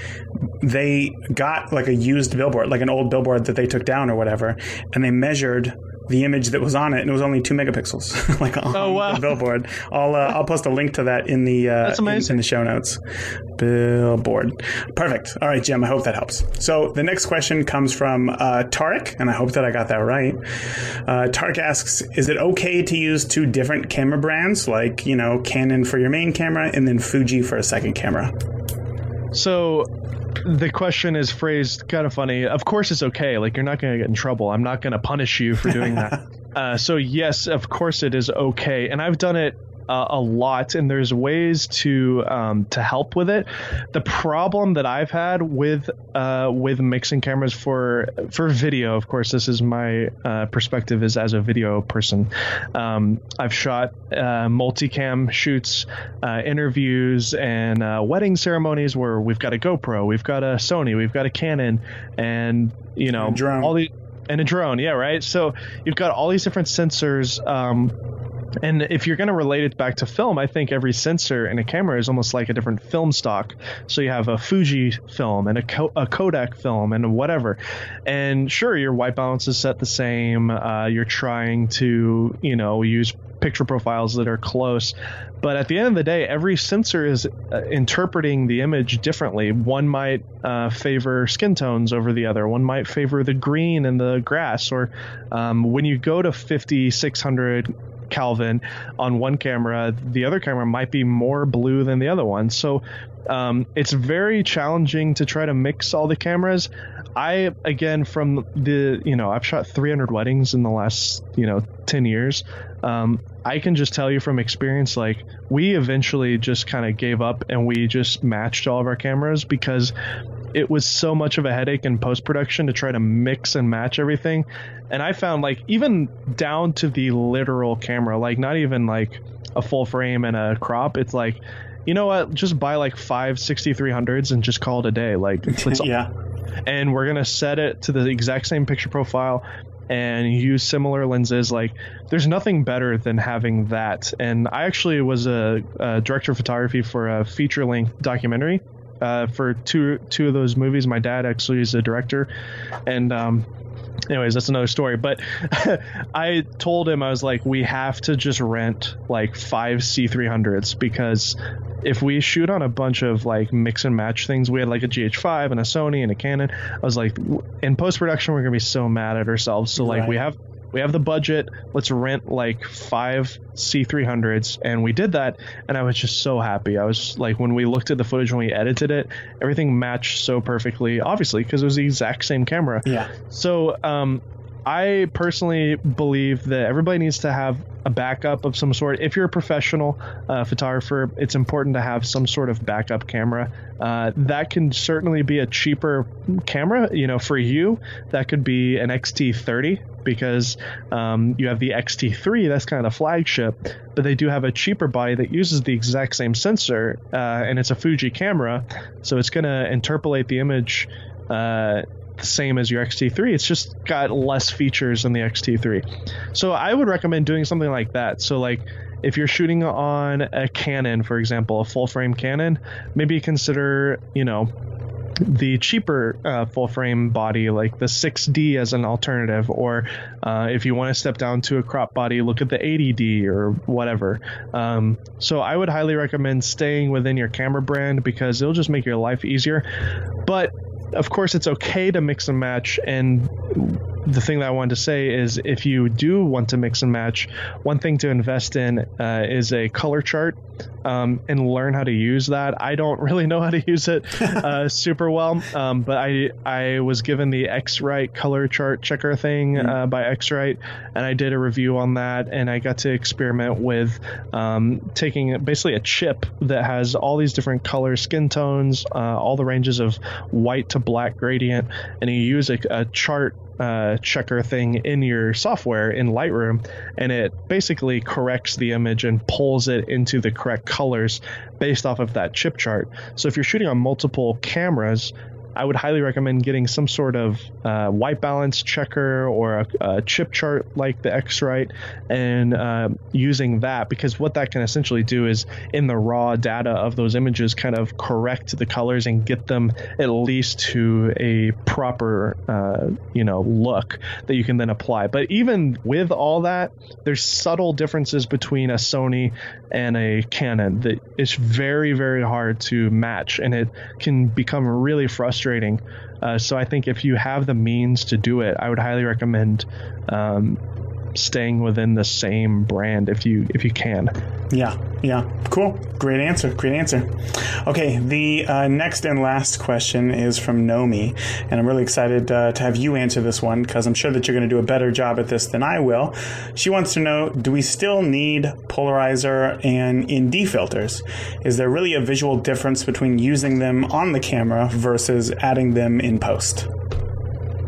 they got like a used billboard, like an old billboard that they took down or whatever, and they measured the image that was on it, and it was only two megapixels, [laughs] like on Oh, wow. the billboard. I'll uh, I'll post a link to that in the uh, in- in the show notes. Billboard, perfect. All right, Jim. I hope that helps. So the next question comes from uh, Tarek, and I hope that I got that right. Uh, Tarek asks, "Is it okay to use two different camera brands, like you know Canon for your main camera and then Fuji for a second camera?" So the question is phrased kind of funny. Of course, it's okay. Like you're not going to get in trouble. I'm not going to punish you for doing that. [laughs] uh, so yes, of course it is okay, and I've done it. Uh, a lot, and there's ways to um, to help with it. The problem that I've had with uh, with mixing cameras for for video, of course, this is my uh, perspective is as a video person. Um, I've shot uh, multicam shoots, uh, interviews, and uh, wedding ceremonies where we've got a GoPro, we've got a Sony, we've got a Canon, and you know A drone. all the and a drone, yeah, right. So you've got all these different sensors. Um, and if you're going to relate it back to film, I think every sensor in a camera is almost like a different film stock. So you have a Fuji film and a, a Kodak film and whatever. And sure, your white balance is set the same. Uh, you're trying to, you know, use picture profiles that are close. But at the end of the day, every sensor is uh, interpreting the image differently. One might uh, favor skin tones over the other. One might favor the green and the grass. Or um, when you go to 50, 600 Kelvin on one camera, the other camera might be more blue than the other one. So um, it's very challenging to try to mix all the cameras. I again from the you know I've shot 300 weddings in the last you know 10 years. Um, I can just tell you from experience, like we eventually just kind of gave up and we just matched all of our cameras because it was so much of a headache in post production to try to mix and match everything. And I found like even down to the literal camera, like not even like a full frame and a crop. It's like, you know what? Just buy like five 6300s and just call it a day. Like, [laughs] yeah, and we're gonna set it to the exact same picture profile and use similar lenses like there's nothing better than having that and i actually was a, a director of photography for a feature length documentary uh, for two two of those movies. My dad actually is a director, and um, anyways, that's another story. But [laughs] I told him I was like, we have to just rent like five C300s because if we shoot on a bunch of like mix and match things, we had like a GH5 and a Sony and a Canon. I was like, in post production, we're gonna be so mad at ourselves. So like, Right. we have we have the budget. Let's rent like five C300s, and we did that. And I was just so happy. I was like, when we looked at the footage when we edited it, everything matched so perfectly. Obviously, because it was the exact same camera. Yeah. So, um, I personally believe that everybody needs to have a backup of some sort. If you're a professional uh, photographer, it's important to have some sort of backup camera. Uh, that can certainly be a cheaper camera. You know, for you, that could be an XT30 because um, you have the XT3. That's kind of flagship, but they do have a cheaper body that uses the exact same sensor, uh, and it's a Fuji camera, so it's going to interpolate the image. Uh, the same as your XT3. It's just got less features than the XT3. So I would recommend doing something like that. So like if you're shooting on a Canon, for example, a full frame Canon, maybe consider, you know, the cheaper uh, full frame body like the 6D as an alternative, or uh, if you want to step down to a crop body, look at the 80D or whatever. Um, so I would highly recommend staying within your camera brand because it'll just make your life easier. But of course, it's okay to mix and match. And the thing that I wanted to say is if you do want to mix and match, one thing to invest in uh, is a color chart um, and learn how to use that. I don't [laughs] really know how to use it uh, [laughs] super well, um, but I I was given the X-Rite color chart checker thing uh, by X-Rite, and I did a review on that, and I got to experiment with um, taking basically a chip that has all these different color skin tones, uh, all the ranges of white to black gradient, and you use a, a chart uh, checker thing in your software in Lightroom, and it basically corrects the image and pulls it into the correct colors based off of that chip chart. So if you're shooting on multiple cameras, I would highly recommend getting some sort of uh, white balance checker or a, a chip chart like the X-Rite and uh, using that because what that can essentially do is in the raw data of those images kind of correct the colors and get them at least to a proper uh, you know look that you can then apply. But even with all that, there's subtle differences between a Sony and a Canon that it's very very hard to match and it can become really frustrating. Uh, so I think if you have the means to do it, I would highly recommend um, staying within the same brand if you if you can. Yeah, yeah. Cool. Great answer. Great answer. Okay, the uh, next and last question is from Nomi, and I'm really excited uh, to have you answer this one because I'm sure that you're going to do a better job at this than I will. She wants to know Do we still need polarizer and ND filters? Is there really a visual difference between using them on the camera versus adding them in post?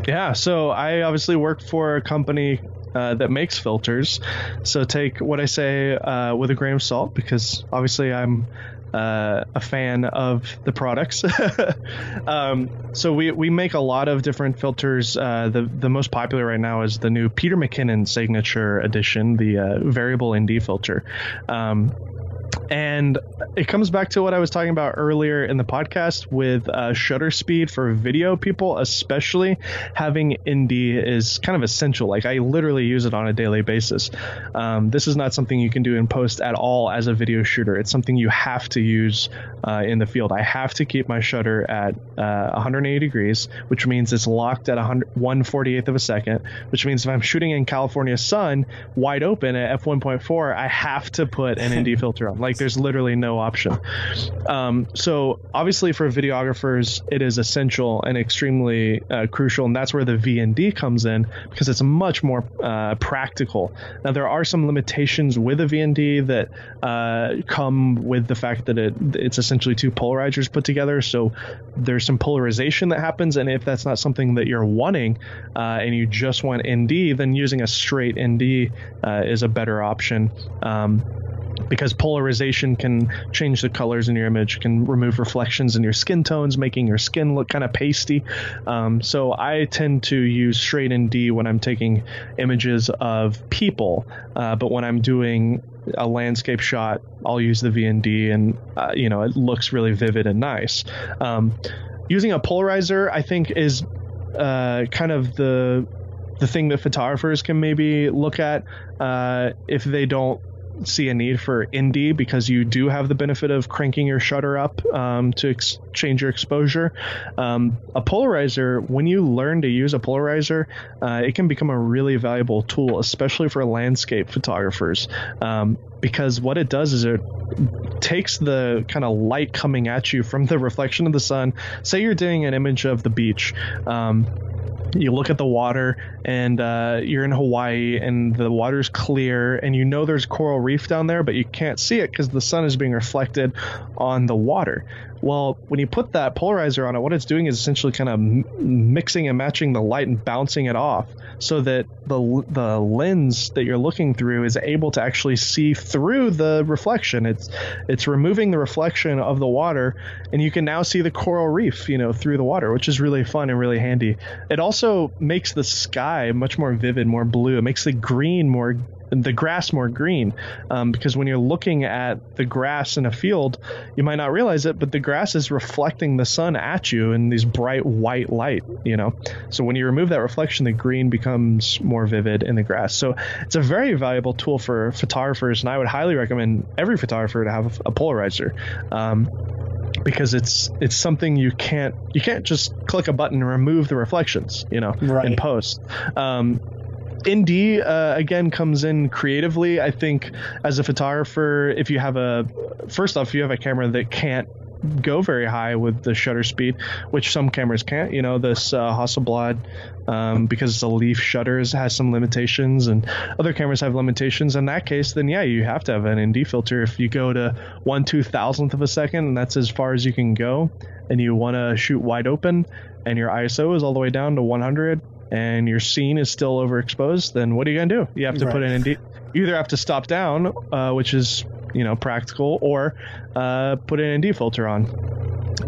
Yeah, so I obviously work for a company uh, that makes filters. So take what I say uh, with a grain of salt because obviously I'm uh, a fan of the products. [laughs] um, so we, we make a lot of different filters. Uh, the the most popular right now is the new Peter McKinnon Signature Edition, the uh, variable ND filter. Um, and it comes back to what I was talking about earlier in the podcast with uh, shutter speed for video people, especially having ND is kind of essential. Like I literally use it on a daily basis. Um, this is not something you can do in post at all as a video shooter. It's something you have to use uh, in the field. I have to keep my shutter at uh, 180 degrees, which means it's locked at 100, 148th of a second, which means if I'm shooting in California sun wide open at f1.4, I have to put an ND filter on. Like there's literally no option. Um, so obviously for videographers, it is essential and extremely uh, crucial, and that's where the VND comes in because it's much more uh, practical. Now there are some limitations with a VND that uh, come with the fact that it it's essentially two polarizers put together. So there's some polarization that happens, and if that's not something that you're wanting, uh, and you just want ND, then using a straight ND uh, is a better option. Um, because polarization can change the colors in your image, can remove reflections in your skin tones, making your skin look kind of pasty. Um, so I tend to use straight ND when I'm taking images of people, uh, but when I'm doing a landscape shot, I'll use the VND, and uh, you know it looks really vivid and nice. Um, using a polarizer, I think, is uh, kind of the the thing that photographers can maybe look at uh, if they don't see a need for ND because you do have the benefit of cranking your shutter up um, to ex- change your exposure. Um, a polarizer, when you learn to use a polarizer, uh, it can become a really valuable tool, especially for landscape photographers. Um, because what it does is it takes the kind of light coming at you from the [laughs] reflection of the sun. Say you're doing an image of the beach. Um, you look at the water and uh, you're in Hawaii and the water's clear and you know there's coral reef down there, but you can't see it because the sun is being reflected on the water. Well, when you put that polarizer on it, what it's doing is essentially kind of m- mixing and matching the light and bouncing it off so that the, the lens that you're looking through is able to actually see through the reflection. It's, it's removing the reflection of the water and you can now see the coral reef, you know, through the water, which is really fun and really handy. It also makes the sky much more vivid, more blue. It makes the green more the grass more green um, because when you're looking at the grass in a field you might not realize it but the grass is reflecting the sun at you in these bright white light you know? So when you remove that reflection the green becomes more vivid in the grass. So it's a very valuable tool for photographers and i would highly recommend every photographer to have a polarizer um, because it's it's something you can't you can't just click a button and remove the reflections you know Right. in post. Um, ND uh, again comes in creatively. I think as a photographer, if you have a first off, if you have a camera that can't go very high with the shutter speed, which some cameras can't. You know, this uh, Hasselblad, um, because it's a leaf shutters, has some limitations, and other cameras have limitations. In that case, then yeah, you have to have an ND filter. If you go to one two thousandth of a second, and that's as far as you can go, and you want to shoot wide open, and your ISO is all the way down to 100, and your scene is still overexposed, then what are you gonna do? You have to put Right. an ND. You either have to stop down, uh, which is you know practical, or uh, put an ND filter on.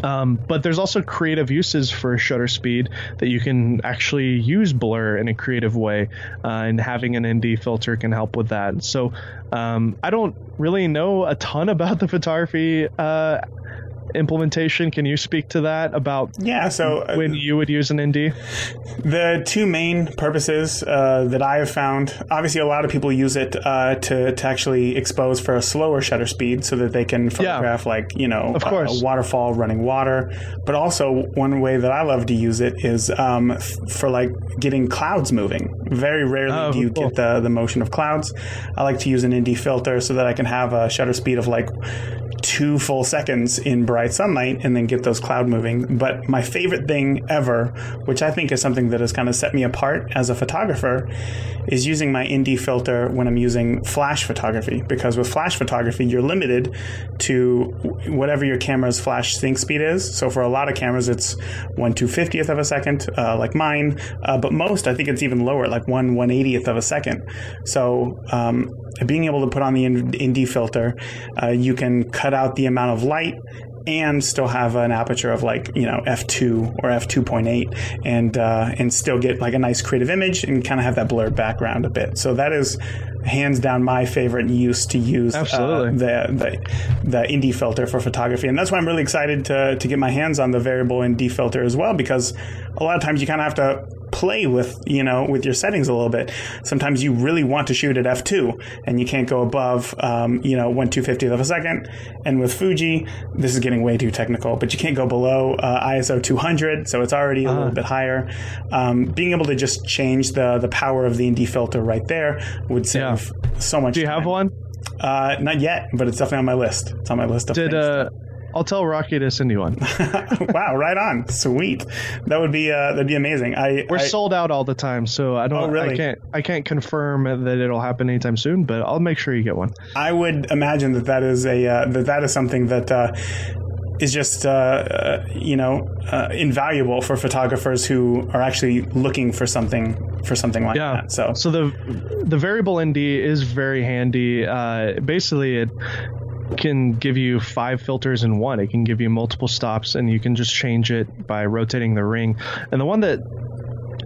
Um, but there's also creative uses for shutter speed that you can actually use blur in a creative way, uh, and having an ND filter can help with that. So um, I don't really know a ton [laughs] about the photography uh, implementation. Can you speak to that about Yeah, so uh, when you would use an ND? The two main purposes uh, that I have found, obviously, a lot of people use it uh, to to actually expose for a slower shutter speed, so that they can photograph, like you know, Of a- course. a, waterfall, running water. But also, one way that I love to use it is um, f- for like getting clouds moving. Very rarely Oh, do you cool. get the the motion of clouds. I like to use an ND filter so that I can have a shutter speed of like two full seconds in bright sunlight and then get those cloud moving. But my favorite thing ever, which I think is something that has kind of set me apart as a photographer, is using my ND filter when I'm using flash photography. Because with flash photography, you're limited to whatever your camera's flash sync speed is. So for a lot of cameras, it's one two fiftieth of a second, uh, like mine. Uh, but most, I think it's even lower, like one one eightieth of a second. So um, being able to put on the ND filter, uh, you can cut out the amount of light and still have an aperture of like you know f2 or f2.8 and uh, and still get like a nice creative image and kind of have that blurred background a bit. So that is hands down my favorite use to use uh, the, the the ND filter for photography. And that's why I'm really excited to to get my hands on the variable ND filter as well because a lot of times you kind of have to play with you know with your settings a little bit. Sometimes you really want to shoot at f2 and you can't go above um, you know 1 250th of a second. And with fuji this is getting way too technical but you can't go below uh, iso 200 so it's already a little bit higher. Um, being able to just change the the power of the nd filter right there would save so much Do you have one? uh, not yet but it's definitely on my list. It's on my list of Did things. uh, I'll tell Rocky to send you one. [laughs] wow right on sweet that would be uh, that'd be amazing i We're I- sold out all the time, so I don't. Oh, really? I can't. I can't confirm that it'll happen anytime soon, but I'll make sure you get one. I would imagine that that is a uh, that that is something that uh, is just uh, uh, you know uh, invaluable for photographers who are actually looking for something for something like Yeah. that. So So the the variable ND is very handy. Uh, basically, it can give you five filters in one. It can give you multiple stops, and you can just change it by rotating the ring. And the one that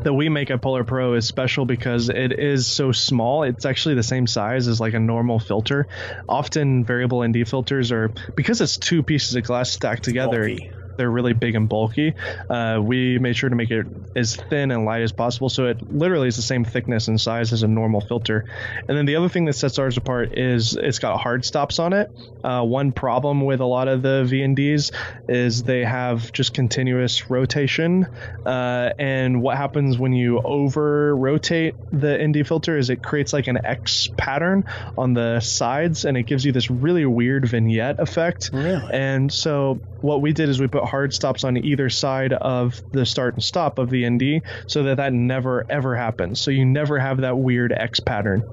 that we make at Polar Pro is special because it is so small. It's actually the same size as like a normal filter. Often variable ND filters are because it's two pieces of glass stacked together. Bulky they're really big and bulky. Uh, we made sure to make it as thin and light as possible, so it literally is the same thickness and size as a normal filter. And then the other thing that sets ours apart is it's got hard stops on it. Uh, one problem with a lot of the VNDs is they have just continuous rotation, uh, and what happens when you over rotate the ND filter is it creates like an X pattern on the sides, and it gives you this really weird vignette effect. Really? And so what we did is we put hard stops on either side of the start and stop of the ND so that that never ever happens. So you never have that weird X pattern.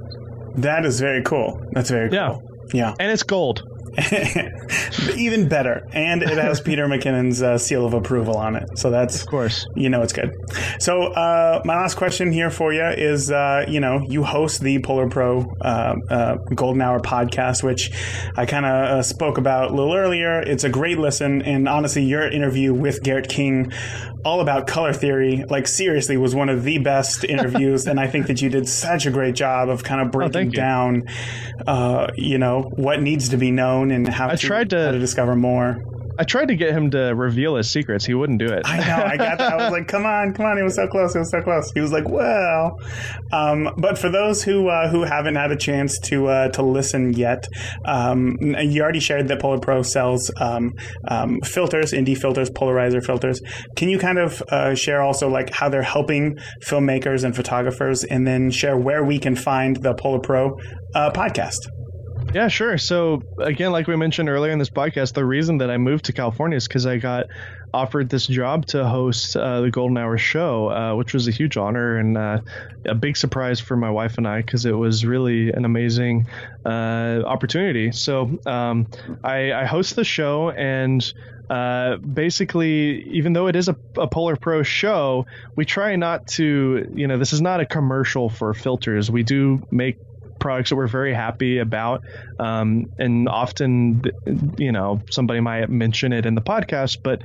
That is very cool. That's very cool. Yeah. Yeah. And it's gold. [laughs] Even better. And it has Peter McKinnon's uh, seal of approval on it. So that's, Of course. you know, it's good. So, uh, my last question here for you is uh, you know, you host the Polar Pro uh, uh, Golden Hour podcast, which I kind of uh, spoke about a little earlier. It's a great listen. And honestly, your interview with Garrett King, all about color theory, like seriously, was one of the best [laughs] interviews. and I think that you did such a great job of kind of breaking thank you. down, uh, you know, what needs to be known and how, I to, tried to- how to discover more. I tried to get him to reveal his secrets. He wouldn't do it. I know. I got that. I was like, "Come on, come on!" He was so close. He was so close. He was like, "Well," um, but for those who uh, who haven't had a chance to uh, to listen yet, um, you already shared that Polar Pro sells um, um, filters, ND filters, polarizer filters. Can you kind of uh, share also like how they're helping filmmakers and photographers, and then share where we can find the Polar Pro uh, podcast? Yeah, sure. So again, like we mentioned earlier in this podcast, the reason that I moved to California is because I got offered this job to host uh, the Golden Hour show, uh, which was a huge honor and uh, a big surprise for my wife and I because it was really an amazing uh, opportunity. So um, I, I host the show and. Uh, basically, even though it is a, a Polar Pro show, we try not to, you know, this is not a commercial for filters. We do make products that we're very happy about. Um, and often, you know, somebody might mention it in the podcast, but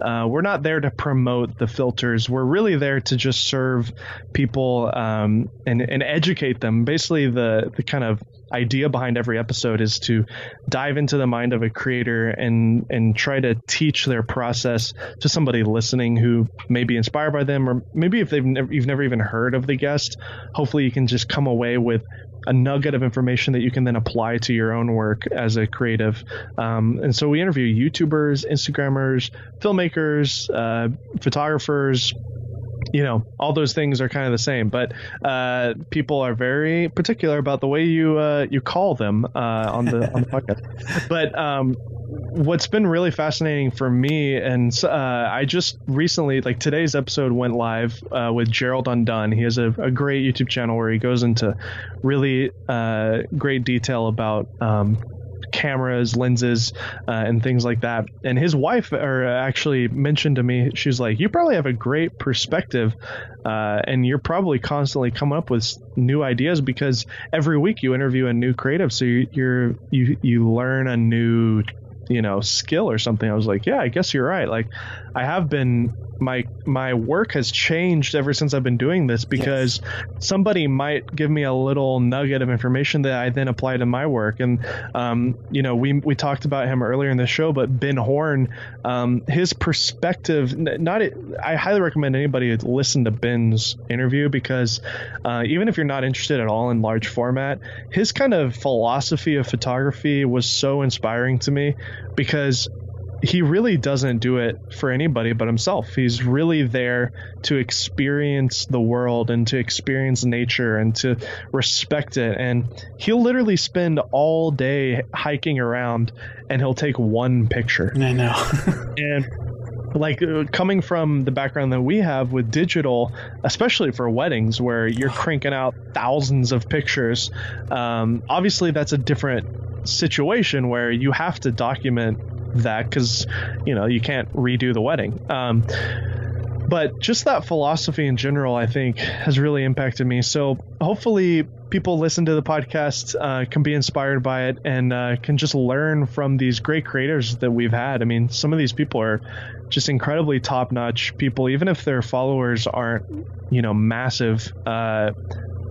uh, we're not there to promote the filters. We're really there to just serve people um, and, and educate them. Basically, the, the kind of idea behind every episode is to dive into the mind of a creator and and try to teach their process to somebody listening who may be inspired by them or maybe if they've never, you've never even heard of the guest hopefully you can just come away with a nugget of information that you can then apply to your own work as a creative. Um, and so we interview YouTubers, Instagrammers, filmmakers, uh, photographers. You know, all those things are kind of the same, but uh, people are very particular about the way you uh, you call them uh, on the on the podcast. [laughs] But um, what's been really fascinating for me, and uh, I just recently, like today's episode went live uh, with Gerald Undone. He has a, a great YouTube channel where he goes into really uh, great detail about um, cameras, lenses, uh, and things like that. And his wife or actually mentioned to me, she's like, "You probably have a great perspective, uh, and you're probably constantly coming up with new ideas because every week you interview a new creative, so you, you're you you learn a new." You know skill or something i was like yeah i guess you're right. Like i have been my my work has changed ever since i've been doing this because somebody might give me a little nugget of information that i then apply to my work. And um, you know we we talked about him earlier in the show but Ben Horne um, his perspective not i highly recommend anybody to listen to ben's interview because uh, even if you're not interested at all in large format his kind of philosophy of photography was so inspiring to me because he really doesn't do it for anybody but himself. He's really there to experience the world and to experience nature and to respect it. And he'll literally spend all day hiking around and he'll take one picture. I know. [laughs] And like uh, coming from the background that we have with digital, especially for weddings where you're cranking out thousands of pictures, um, obviously that's a different situation where you have to document that because you know you can't redo the wedding. Um, but just that philosophy in general, I think, has really impacted me. So hopefully, people listen to the podcast uh, can be inspired by it and uh, can just learn from these great creators that we've had. I mean, some of these people are just incredibly top notch people, even if their followers aren't, you know, massive. Uh,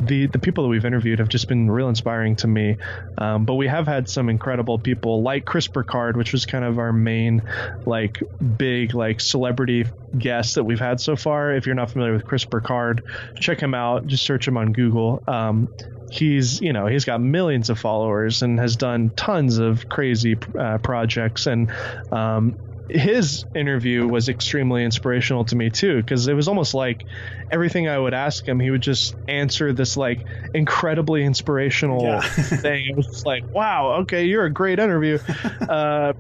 the the people that we've interviewed have just been real inspiring to me. Um, but we have had some incredible people like Chris Burkard, which was kind of our main like big like celebrity guest that we've had so far. If you're not familiar with Chris Burkard, check him out. Just search him on Google. Um, he's you know he's got millions of followers and has done tons of crazy uh, projects and um, his interview was extremely inspirational to me too because it was almost like everything I would ask him, he would just answer this like incredibly inspirational yeah. [laughs] thing. It was just like, wow, okay, you're a great interview, [laughs] uh,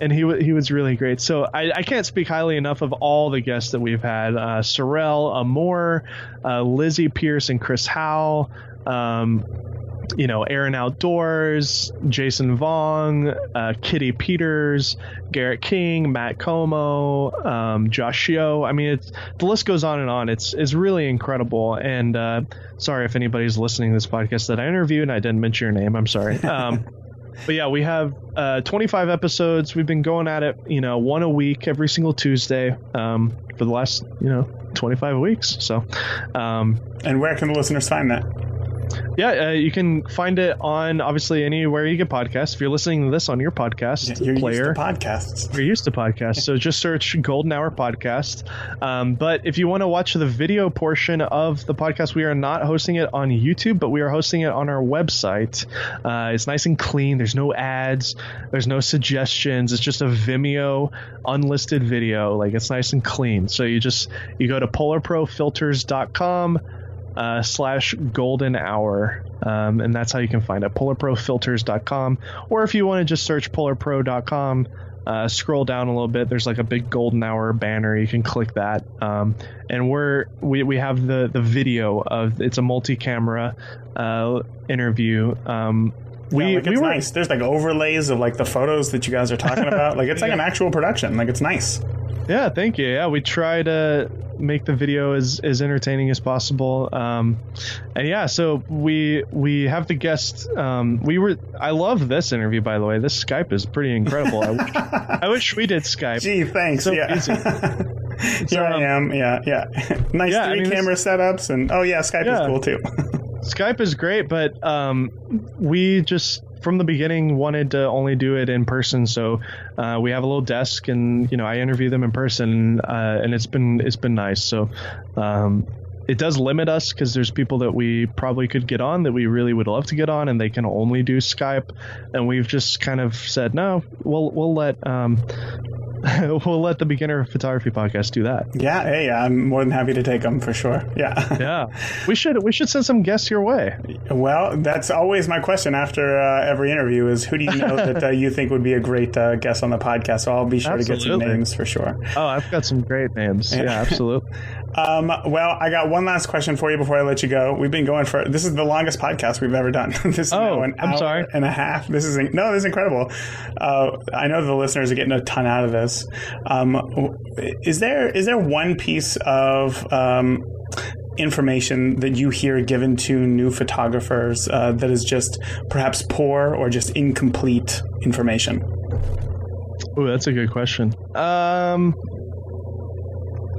and he he was really great. So I, I can't speak highly enough of all the guests that we've had: uh, Sorelle, Amore, uh, Lizzie Pierce, and Chris Hau. Um, you know, Erin Outdoors, Jason Vong, uh, Kitty Peters, Garrett King, Matt Komo, um, Josh. I mean, it's, the list goes on and on. It's it's really incredible. And uh, sorry if anybody's listening to this podcast that I interviewed and I didn't mention your name. I'm sorry. [laughs] Um, but yeah, we have uh, 25 episodes. We've been going at it, you know, one a week every single Tuesday um, for the last, you know, 25 weeks. So, um, and where can the listeners find that? Yeah, uh, you can find it on obviously anywhere you get podcasts. If you're listening to this on your podcast you're player, used to podcasts. You're used to podcasts, so just search Golden Hour Podcast. Um, but if you want to watch the video portion of the podcast, we are not hosting it on YouTube, but we are hosting it on our website. Uh, it's nice and clean. There's no ads. There's no suggestions. It's just a Vimeo unlisted video. Like it's nice and clean. So you just you go to polarprofilters.com uh, slash golden hour. Um, and that's how you can find it polarprofilters.com. Or if you want to just search polarpro.com, uh, scroll down a little bit. There's like a big golden hour banner. You can click that. Um, and we're we, we have the the video of it's a multi-camera uh, interview. Um, we, yeah, like we were, nice. There's like overlays of like the photos that you guys are talking [laughs] about. Like it's like yeah. an actual production. Like it's nice. Yeah, thank you. Yeah, we try to make the video as, as entertaining as possible. Um, and yeah, so we we have the guest. Um, we were. I love this interview, by the way. This Skype is pretty incredible. I, wish, I wish we did Skype. Gee, thanks. So yeah. easy. [laughs] Here um, I am. Yeah, yeah. [laughs] nice yeah, three I mean, camera this, setups, and oh yeah, Skype yeah. is cool too. [laughs] Skype is great, but um, we just from the beginning wanted to only do it in person. So uh, we have a little desk, and you know I interview them in person, uh, and it's been it's been nice. So um, it does limit us because there's people that we probably could get on that we really would love to get on, and they can only do Skype. And we've just kind of said no, we'll we'll let um, [laughs] we'll let the beginner photography podcast do that. Yeah, hey, I'm more than happy to take them for sure. [laughs] Yeah, yeah. We should we should send some guests your way. Well, that's always my question after uh, every interview: is who do you know that uh, you think would be a great uh, guest on the podcast? So I'll be sure absolutely. to get some names for sure. Oh, I've got some great names. Yeah, absolutely. [laughs] um, well, I got one last question for you before I let you go. We've been going for this is the longest podcast we've ever done. [laughs] this is oh, an I'm hour sorry. and a half. This is no, this is incredible. Uh, I know the listeners are getting a ton out of this this. Um, is there is there one piece of um, information that you hear given to new photographers uh, that is just perhaps poor or just incomplete information? Oh, that's a good question. Um,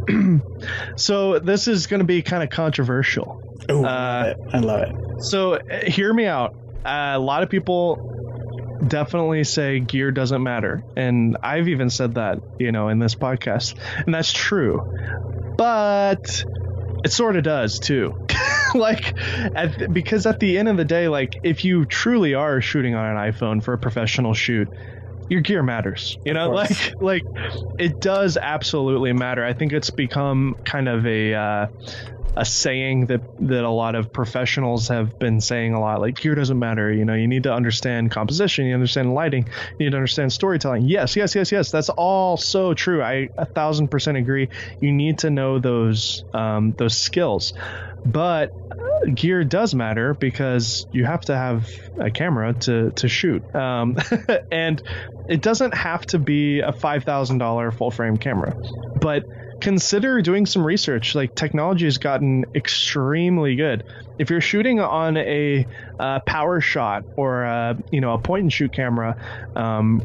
[clears throat] so this is going to be kind of controversial. Oh, uh, I love it. So hear me out. Uh, a lot of people definitely say gear doesn't matter. And I've even said that, you know, in this podcast. And that's true. But it sort of does too. [laughs] like at, because at the end of the day like if you truly are shooting on an iPhone for a professional shoot, your gear matters. You know, [laughs] like like it does absolutely matter. I think it's become kind of a uh, a saying that that a lot of professionals have been saying a lot like gear doesn't matter you know you need to understand composition you understand lighting you need to understand storytelling. Yes yes yes yes that's all so true. I a thousand percent agree. You need to know those um, those skills. But gear does matter because you have to have a camera to to shoot. Um, [laughs] and it doesn't have to be a $5000 full frame camera but consider doing some research. Like technology has gotten extremely good. If you're shooting on a uh, PowerShot or a, you know a point and shoot camera, um,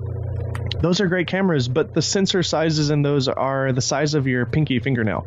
those are great cameras, but the sensor sizes in those are the size of your pinky fingernail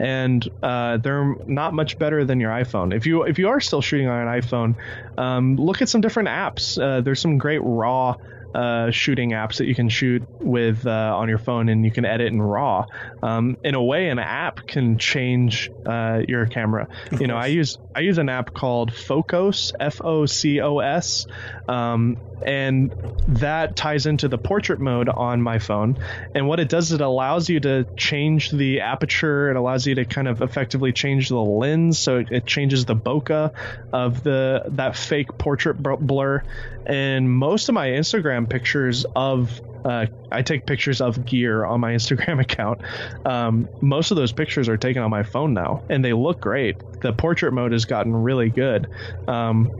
and uh, they're not much better than your iPhone. If you if you are still shooting on an iPhone, um, look at some different apps. Uh, there's some great RAW uh, shooting apps that you can shoot with uh, on your phone, and you can edit in RAW. Um, in a way, an app can change uh, your camera. You know, I use I use an app called Focos, F O C O S, um, and that ties into the portrait mode on my phone. And what it does, it allows you to change the aperture. It allows you to kind of effectively change the lens, so it, it changes the bokeh of the that fake portrait blur. And most of my Instagram pictures of uh, I take pictures of gear on my [laughs] Instagram account. Um, most of those pictures are taken on my phone now, and they look great. The portrait mode has gotten really good. Um,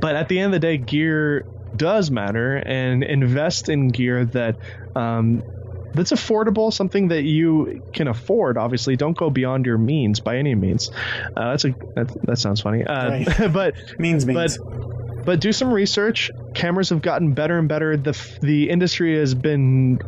but at the end of the day, gear does matter, and invest in gear that um, that's affordable, something that you can afford. Obviously, don't go beyond your means by any means. Uh, that's a that, that sounds funny, uh, right. [laughs] but means means. But, but do some research. Cameras have gotten better and better. The the industry has been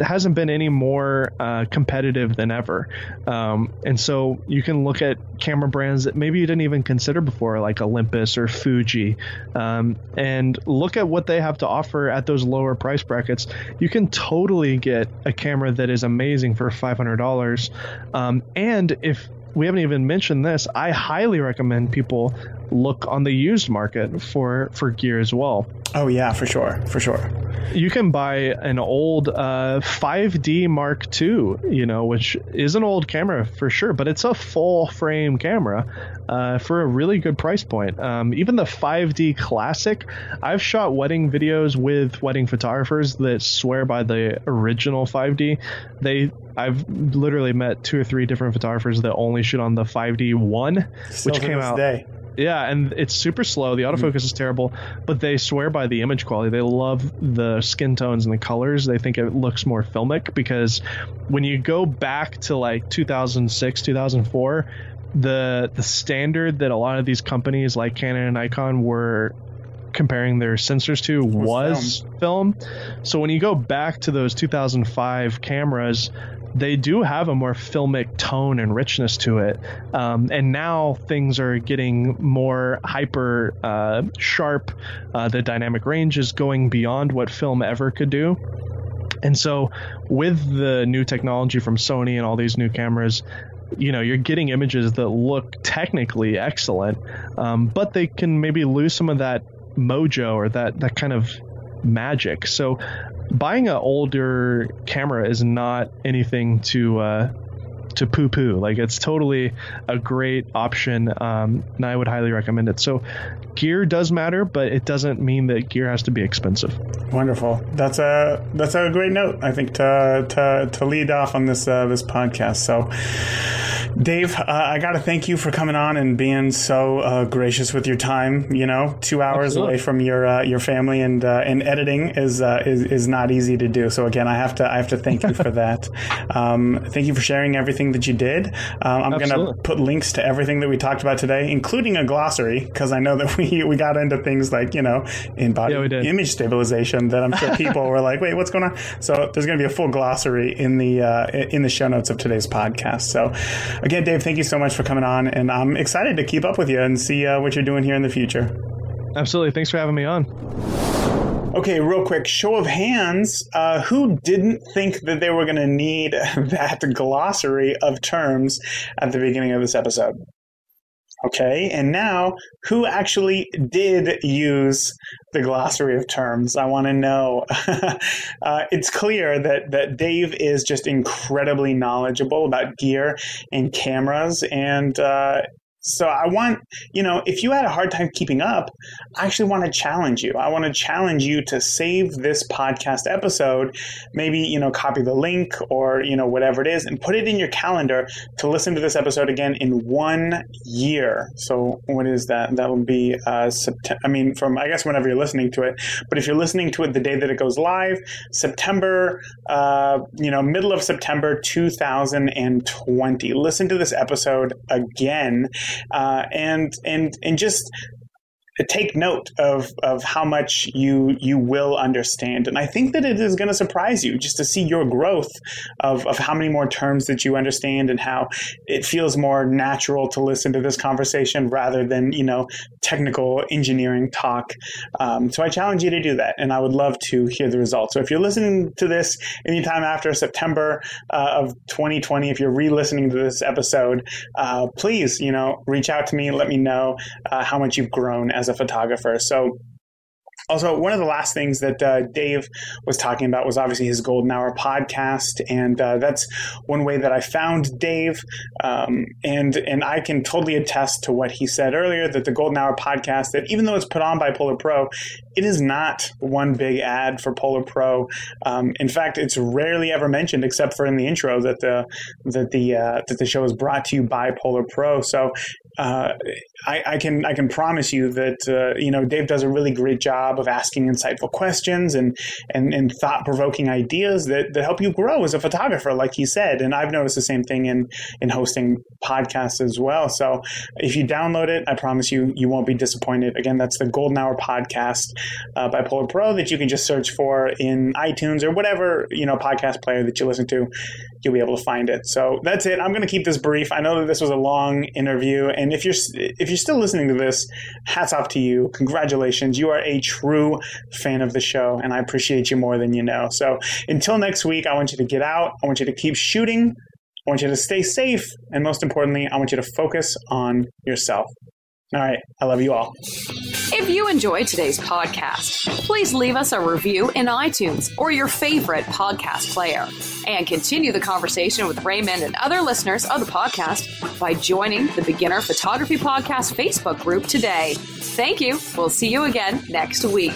hasn't been any more uh, competitive than ever. Um, and so you can look at camera brands that maybe you didn't even consider before, like Olympus or Fuji, um, and look at what they have to offer at those lower price brackets. You can totally get a camera that is amazing for $500. Um, and if we haven't even mentioned this. I highly recommend people look on the used market for for gear as well. Oh yeah, for sure, for sure. You can buy an old uh, 5D Mark II, you know, which is an old camera for sure, but it's a full frame camera uh, for a really good price point. Um, even the 5D Classic, I've shot wedding videos with wedding photographers that swear by the original 5D. They I've literally met two or three different photographers that only shoot on the 5D one, Still which came out. Day. Yeah, and it's super slow. The autofocus mm-hmm. is terrible, but they swear by the image quality. They love the skin tones and the colors. They think it looks more filmic because when you go back to like 2006, 2004, the the standard that a lot of these companies like Canon and Nikon were comparing their sensors to was, was film. film. So when you go back to those 2005 cameras, they do have a more filmic tone and richness to it. Um, and now things are getting more hyper uh, sharp. Uh, the dynamic range is going beyond what film ever could do. And so, with the new technology from Sony and all these new cameras, you know, you're getting images that look technically excellent, um, but they can maybe lose some of that mojo or that that kind of magic. So buying an older camera is not anything to uh, to poo poo. Like it's totally a great option, um, and I would highly recommend it. So, gear does matter, but it doesn't mean that gear has to be expensive. Wonderful. That's a that's a great note. I think to to to lead off on this uh, this podcast. So. Dave, uh, I got to thank you for coming on and being so uh, gracious with your time. You know, two hours Absolutely. away from your uh, your family and uh, and editing is, uh, is is not easy to do. So again, I have to I have to thank you for [laughs] that. Um, thank you for sharing everything that you did. Um, I'm going to put links to everything that we talked about today, including a glossary, because I know that [laughs] we we got into things like you know in body yeah, image stabilization that I'm sure people were like, wait, what's going on? So there's going to be a full glossary in the uh, in the show notes of today's podcast. So again, Dave, thank you so much for coming on, and I'm excited to keep up with you and see uh, what you're doing here in the future. Absolutely. Thanks for having me on. Okay, real quick show of hands. Uh, who didn't think that they were going to need [laughs] that glossary of terms at the beginning of this episode? Okay, and now who actually did use the glossary of terms? I want to know. [laughs] uh, it's clear that that Dave is just incredibly knowledgeable about gear and cameras, and uh, So I want, you know, if you had a hard time keeping up, I actually want to challenge you. I want to challenge you to save this podcast episode, maybe, you know, copy the link or, you know, whatever it is and put it in your calendar to listen to this episode again in one year. So what is that? That would be, uh, September, I mean, from, I guess, whenever you're listening to it. But if you're listening to it the day that it goes live, September, uh, you know, middle of September 2020, listen to this episode again uh, and and and just take note of of how much you you will understand. And i think that it is going to surprise you just to see your growth of of how many more terms that you understand and how it feels more natural to listen to this conversation rather than you know technical engineering talk um, so i challenge you to do that and i would love to hear the results so if you're listening to this anytime after september uh, of 2020 if you're re-listening to this episode uh, please you know reach out to me let me know uh, how much you've grown as a photographer. So also, one of the last things that uh, Dave was talking about was obviously his Golden Hour podcast, and uh, that's one way that I found Dave. Um, and and I can totally attest to what he said earlier that the Golden Hour podcast, that even though it's put on by Polar Pro, it is not one big ad for Polar Pro. Um, in fact, it's rarely ever mentioned, except for in the intro, that the that the uh, that the show is brought to you by Polar Pro. So uh, I, I, can I can promise you that uh, you know Dave does a really great job of asking insightful questions and and, and thought provoking ideas that, that help you grow as a photographer, like he said. And I've noticed the same thing in in hosting podcasts as well. So if you download it, I promise you you won't be disappointed. Again, that's the Golden Hour podcast uh, by Polar Pro that you can just search for in iTunes or whatever you know podcast player that you listen to. You'll be able to find it. So that's it. I'm going to keep this brief. I know that this was a long interview, and if you're if you're still listening to this, hats off to you. Congratulations. You are a true fan of the show, and I appreciate you more than you know. So until next week, I want you to get out. I want you to keep shooting. I want you to stay safe. And most importantly, I want you to focus on yourself. All right. I love you all. If you enjoyed today's podcast, please leave us a review in iTunes or your favorite podcast player. And continue the conversation with Raymond and other listeners of the podcast by joining the Beginner Photography Podcast Facebook group today. Thank you. We'll see you again next week.